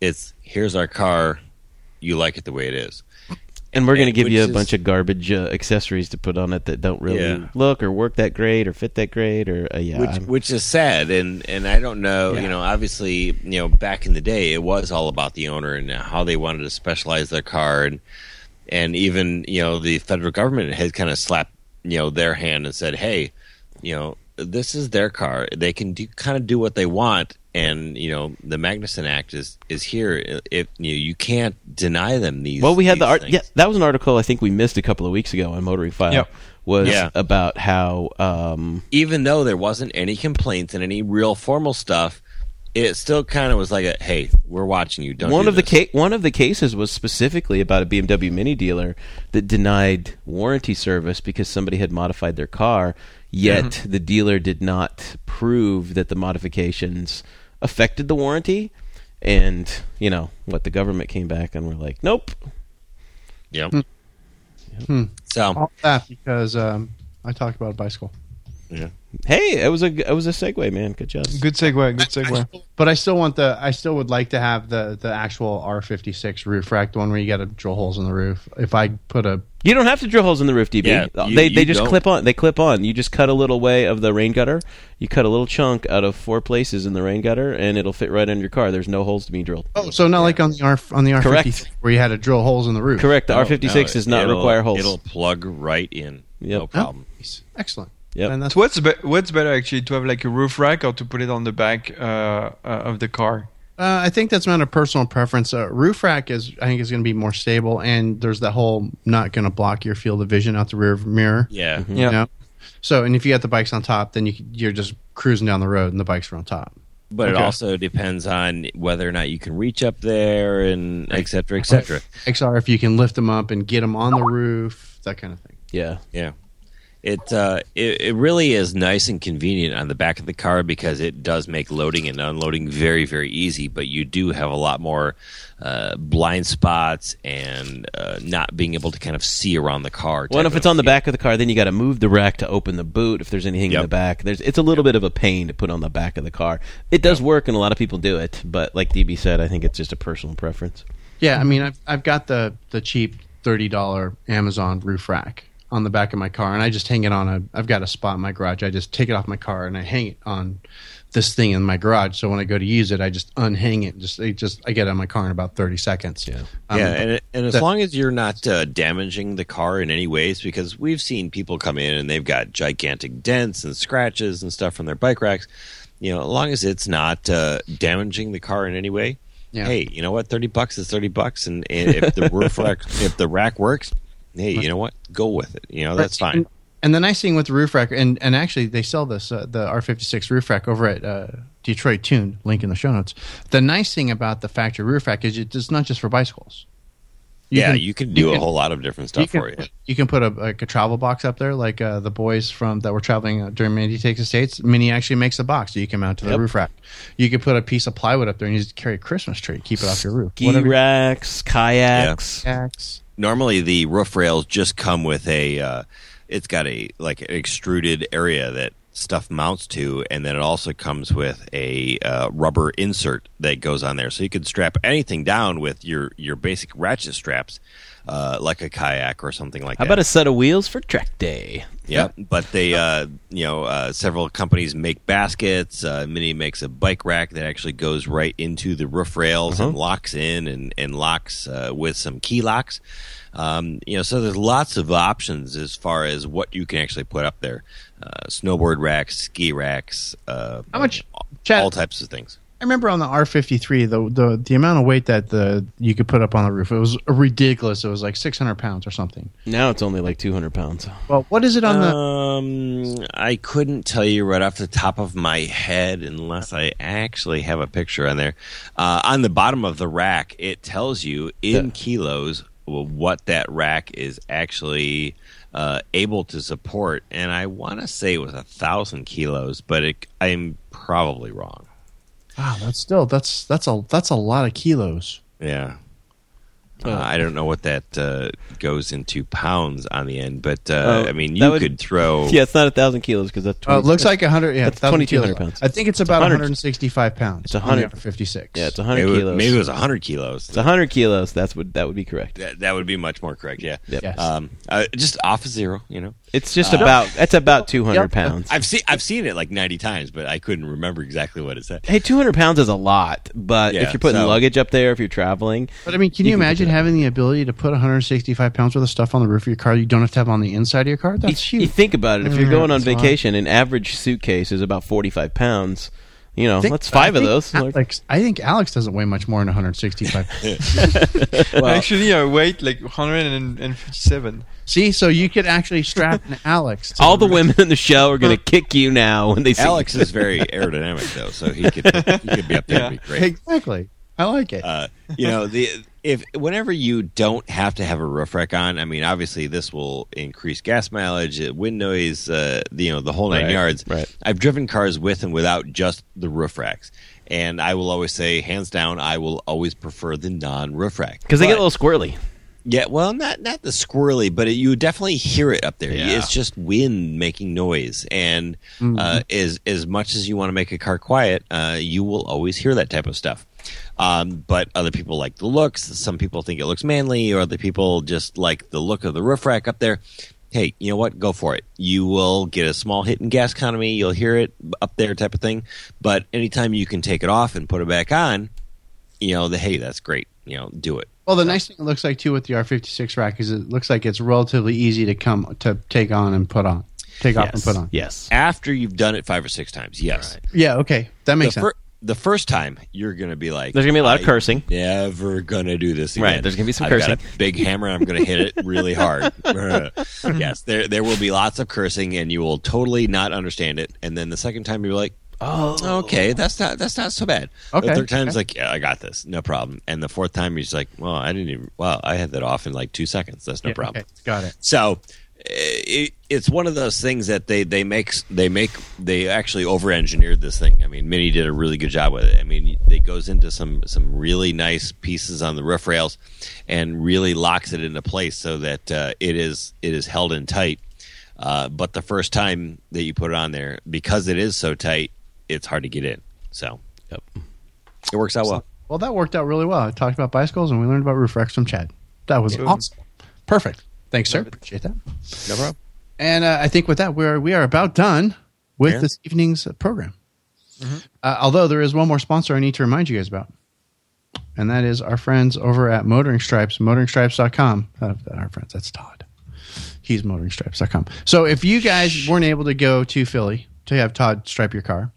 It's here's our car, you like it the way it is. And we're going to give you a is, bunch of garbage uh, accessories to put on it that don't really yeah. look or work that great or fit that great or uh, yeah, which, which, is sad. And and I don't know, yeah. you know, obviously, you know, back in the day, it was all about the owner and how they wanted to specialize their car, and and even you know the federal government had kind of slapped you know their hand and said, hey, you know, this is their car. They can do, kind of do what they want, and you know the Magnuson Act is is here. If you know, you can't deny them these. Well, we had the art. Yeah, that was an article I think we missed a couple of weeks ago on Motoring File. Yep. Was yeah. about how um, even though there wasn't any complaints and any real formal stuff, it still kind of was like a hey we're watching you don't one do of this. the ca- one of the cases was specifically about a BMW mini dealer that denied warranty service because somebody had modified their car Yet mm-hmm. the dealer did not prove that the modifications affected the warranty. And, you know, what the government came back and were like, nope. Yep. Hmm. Hmm. So all that because um, I talked about a bicycle. Yeah. Hey, it was a it was a segue, man. Good job. Good segue. Good segue. I, I, but I still want the I still would like to have the the actual R56 roof rack, the one where you got to drill holes in the roof. If I put a you don't have to drill holes in the roof, DB. Yeah, uh, you, they they just don't. clip on. They clip on. You just cut a little way of the rain gutter. You cut a little chunk out of four places in the rain gutter, and it'll fit right in your car. There's no holes to be drilled. Oh, so not yeah. like on the R on the R56 Correct. where you had to drill holes in the roof. Correct. The R56 no, does not require holes. It'll plug right in. Yep. No problem. Oh, excellent. Yeah. And that's so what's be- what's better actually to have like a roof rack or to put it on the back uh, uh, of the car? Uh, I think that's not a personal preference. Uh, roof rack is, I think, is going to be more stable, and there's that whole not going to block your field of vision out the rear mirror. Yeah, mm-hmm. yeah. know? So, and if you got the bikes on top, then you you're just cruising down the road, and the bikes are on top. But okay. it also depends on whether or not you can reach up there, and et cetera, et cetera. XR, if you can lift them up and get them on the roof, that kind of thing. Yeah, yeah it, uh, it it really is nice and convenient on the back of the car because it does make loading and unloading very very easy. But you do have a lot more uh, blind spots and uh, not being able to kind of see around the car. Well, if it's on the back of the car, then you got to move the rack to open the boot. If there's anything yep. in the back, there's it's a little yep. bit of a pain to put on the back of the car. It does yep. work, and a lot of people do it. But like DB said, I think it's just a personal preference. Yeah, I mean, I've I've got the the cheap thirty dollar Amazon roof rack on the back of my car, and I just hang it on a. I've got a spot in my garage. I just take it off my car and I hang it on this thing in my garage. So when I go to use it, I just unhang it. Just it just I get out of my car in about thirty seconds. Yeah, um, yeah, and and as that, long as you're not uh, damaging the car in any ways, because we've seen people come in and they've got gigantic dents and scratches and stuff from their bike racks. You know, as long as it's not uh, damaging the car in any way, yeah. hey, you know what? Thirty bucks is thirty bucks, and, and if the roof rack, if the rack works, hey, you know what? Go with it. You know, that's fine. And, and the nice thing with the roof rack, and, and actually they sell this uh, the R56 roof rack over at uh, Detroit Tuned. Link in the show notes. The nice thing about the factory roof rack is it's not just for bicycles. You yeah, can, you can do you a can, whole lot of different stuff you for you. You can put a like a travel box up there, like uh, the boys from that were traveling uh, during Mini Takes the States. Mini actually makes a box so you can mount to the yep. roof rack. You can put a piece of plywood up there and you just carry a Christmas tree, keep it off your roof. Ski racks, kayaks, yeah. kayaks. Normally, the roof rails just come with a. Uh, it's got a like an extruded area that stuff mounts to, and then it also comes with a uh, rubber insert that goes on there, so you can strap anything down with your your basic ratchet straps, uh, like a kayak or something like How that. How about a set of wheels for track day? Yeah, but they, uh, you know, uh, several companies make baskets. Uh, Mini makes a bike rack that actually goes right into the roof rails uh-huh. and locks in and, and locks uh, with some key locks. Um, you know, so there's lots of options as far as what you can actually put up there. Uh, snowboard racks, ski racks, uh, how much? Chad, all types of things. I remember on the R fifty three the the the amount of weight that the you could put up on the roof it was ridiculous. It was like six hundred pounds or something. Now it's only like two hundred pounds. Well, what is it on the? Um, I couldn't tell you right off the top of my head unless I actually have a picture on there. Uh, on the bottom of the rack, it tells you in yeah. kilos what that rack is actually uh, able to support, and I want to say it was a thousand kilos, but it, I'm probably wrong. Wow, that's still that's that's a that's a lot of kilos. Yeah. Uh, I don't know what that uh, goes into pounds on the end, but uh, oh, I mean, you would, could throw. Yeah, it's not a thousand kilos because that's. 20, uh, it looks like a hundred. Yeah, twenty two hundred pounds. I think it's about one hundred and sixty five pounds. It's one hundred fifty six. Yeah, it's one hundred kilos. Maybe it was hundred kilos. It's hundred kilos. That's what that would be correct. That, that would be much more correct. Yeah. Yep. Yes. Um, uh, just off of zero, you know. It's just uh, about that's about two hundred yep. pounds. I've seen I've seen it like ninety times, but I couldn't remember exactly what it said. Hey, two hundred pounds is a lot, but yeah, if you're putting so, luggage up there, if you're traveling, but I mean, can you, you imagine having the ability to put 165 pounds worth of stuff on the roof of your car you don't have to have on the inside of your car? That's you, huge. You think about it. If you're going on vacation, an average suitcase is about 45 pounds. You know, think, that's five of those. Alex, I think Alex doesn't weigh much more than 165. well, actually, I weigh like 157. See, so you could actually strap an Alex. All the, the women in the show are going to kick you now when they see. Alex is very aerodynamic, though, so he could he could be up there. Yeah. great. Exactly. I like it. Uh, you know the if whenever you don't have to have a roof rack on, I mean, obviously this will increase gas mileage, uh, wind noise, uh, you know, the whole nine right, yards. Right. I've driven cars with and without just the roof racks, and I will always say, hands down, I will always prefer the non-roof rack because they get a little squirrely. Yeah, well, not not the squirrely, but it, you definitely hear it up there. Yeah. It's just wind making noise, and mm-hmm. uh, as as much as you want to make a car quiet, uh, you will always hear that type of stuff. Um, but other people like the looks. Some people think it looks manly, or other people just like the look of the roof rack up there. Hey, you know what? Go for it. You will get a small hit in gas economy. You'll hear it up there, type of thing. But anytime you can take it off and put it back on, you know, the hey, that's great. You know, do it. Well, the nice thing it looks like too with the R56 rack is it looks like it's relatively easy to come to take on and put on, take yes. off and put on. Yes, after you've done it five or six times. Yes. Right. Yeah. Okay, that makes the sense. Fir- the first time you're going to be like, there's going to be a lot of cursing. Never going to do this again. Right. There's going to be some I've cursing. Got a big hammer. I'm going to hit it really hard. yes. There there will be lots of cursing, and you will totally not understand it. And then the second time you're like, oh. oh, okay. That's not that's not so bad. Okay. The third time's okay. like, yeah, I got this, no problem. And the fourth time, he's like, well, I didn't even. Well, I had that off in like two seconds. That's no yeah, problem. Okay. Got it. So. It, it's one of those things that they, they make they make they actually over engineered this thing. I mean, Mini did a really good job with it. I mean, it goes into some some really nice pieces on the roof rails, and really locks it into place so that uh, it is it is held in tight. Uh, but the first time that you put it on there, because it is so tight, it's hard to get in. So, yep. it works out well. Well, that worked out really well. I talked about bicycles and we learned about roof racks from Chad. That was yeah. awesome. Perfect. Thanks, sir. Appreciate that. No problem. And uh, I think with that, we're we are about done with yeah. this evening's program. Mm-hmm. Uh, although there is one more sponsor I need to remind you guys about, and that is our friends over at Motoring Stripes, motoringstripes.com. Uh, our friends, that's Todd. He's motoringstripes.com. So if you guys weren't able to go to Philly to have Todd stripe your car,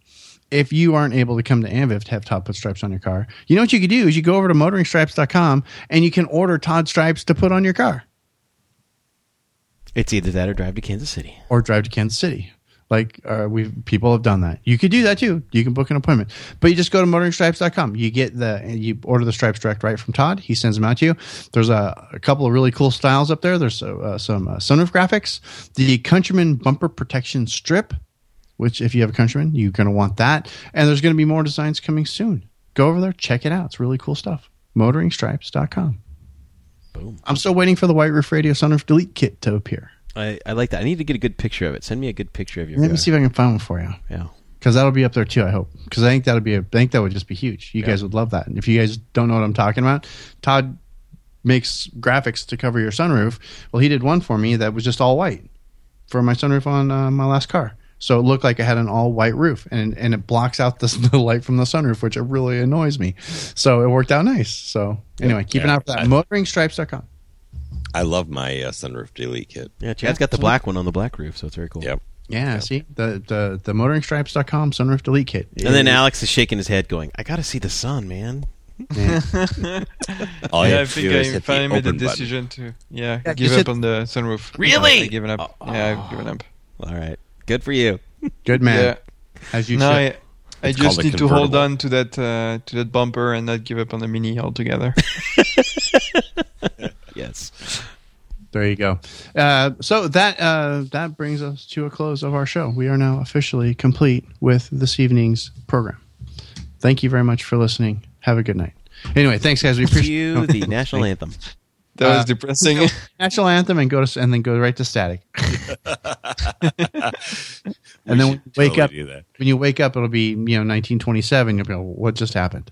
if you aren't able to come to Anviv to have Todd put stripes on your car, you know what you could do is you go over to motoringstripes.com and you can order Todd stripes to put on your car. It's either that or drive to Kansas City. Or drive to Kansas City. Like uh, we people have done that. You could do that too. You can book an appointment, but you just go to motoringstripes.com. You get the you order the stripes direct right from Todd. He sends them out to you. There's a, a couple of really cool styles up there. There's uh, some uh, sunroof graphics, the Countryman bumper protection strip, which if you have a Countryman, you're going to want that. And there's going to be more designs coming soon. Go over there, check it out. It's really cool stuff. Motoringstripes.com. Boom. I'm still waiting for the White Roof Radio Sunroof Delete Kit to appear. I, I like that. I need to get a good picture of it. Send me a good picture of your. Let me see if I can find one for you. Yeah, because that'll be up there too. I hope because I think that'll be. A, I think that would just be huge. You yeah. guys would love that. And if you guys don't know what I'm talking about, Todd makes graphics to cover your sunroof. Well, he did one for me that was just all white for my sunroof on uh, my last car. So it looked like it had an all white roof, and and it blocks out the, the light from the sunroof, which it really annoys me. So it worked out nice. So anyway, keep yeah, an eye for that. Motoringstripes.com. I love my uh, sunroof delete kit. Yeah, Chad's got the black one on the black roof, so it's very cool. Yep. Yeah, yep. see the the the motoringstripes.com sunroof delete kit. And then Alex is shaking his head, going, "I got to see the sun, man." Yeah. All yeah, I think I finally made the decision button. to yeah, yeah give up hit... on the sunroof. Really? I've given up. Oh. Yeah, I've given up. All right, good for you. Good man. Yeah. As you no, should. I, I just need to hold on to that uh, to that bumper and not give up on the mini altogether. yes. There you go. Uh, so that uh, that brings us to a close of our show. We are now officially complete with this evening's program. Thank you very much for listening. Have a good night. Anyway, thanks guys. We appreciate you. The national anthem. That was uh, depressing. national anthem and go to and then go right to static. and then when you wake totally up, when you wake up, it'll be you know 1927. You'll be like, what just happened?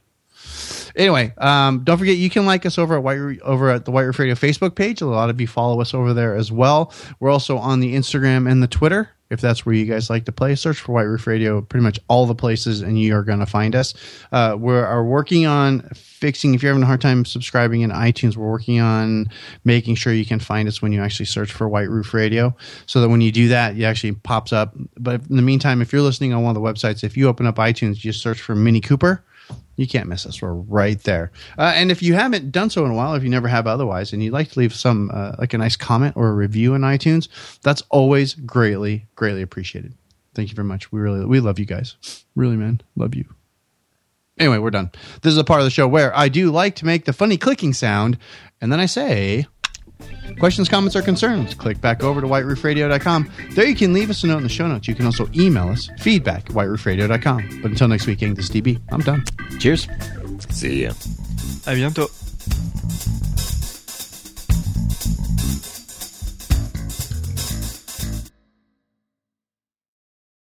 Anyway, um, don't forget you can like us over at White over at the White Roof Radio Facebook page. A lot of you follow us over there as well. We're also on the Instagram and the Twitter. If that's where you guys like to play, search for White Roof Radio. Pretty much all the places, and you are going to find us. Uh, we are working on fixing. If you're having a hard time subscribing in iTunes, we're working on making sure you can find us when you actually search for White Roof Radio, so that when you do that, it actually pops up. But in the meantime, if you're listening on one of the websites, if you open up iTunes, you just search for Mini Cooper you can't miss us. We're right there. Uh, and if you haven't done so in a while, if you never have otherwise, and you'd like to leave some uh, like a nice comment or a review in iTunes, that's always greatly, greatly appreciated. Thank you very much. We really, we love you guys. Really, man, love you. Anyway, we're done. This is a part of the show where I do like to make the funny clicking sound, and then I say. Questions, comments, or concerns, click back over to whiteroofradio.com. There you can leave us a note in the show notes. You can also email us feedback at whiteroofradio.com. But until next week, King, this is DB. I'm done. Cheers. See ya. À bientôt.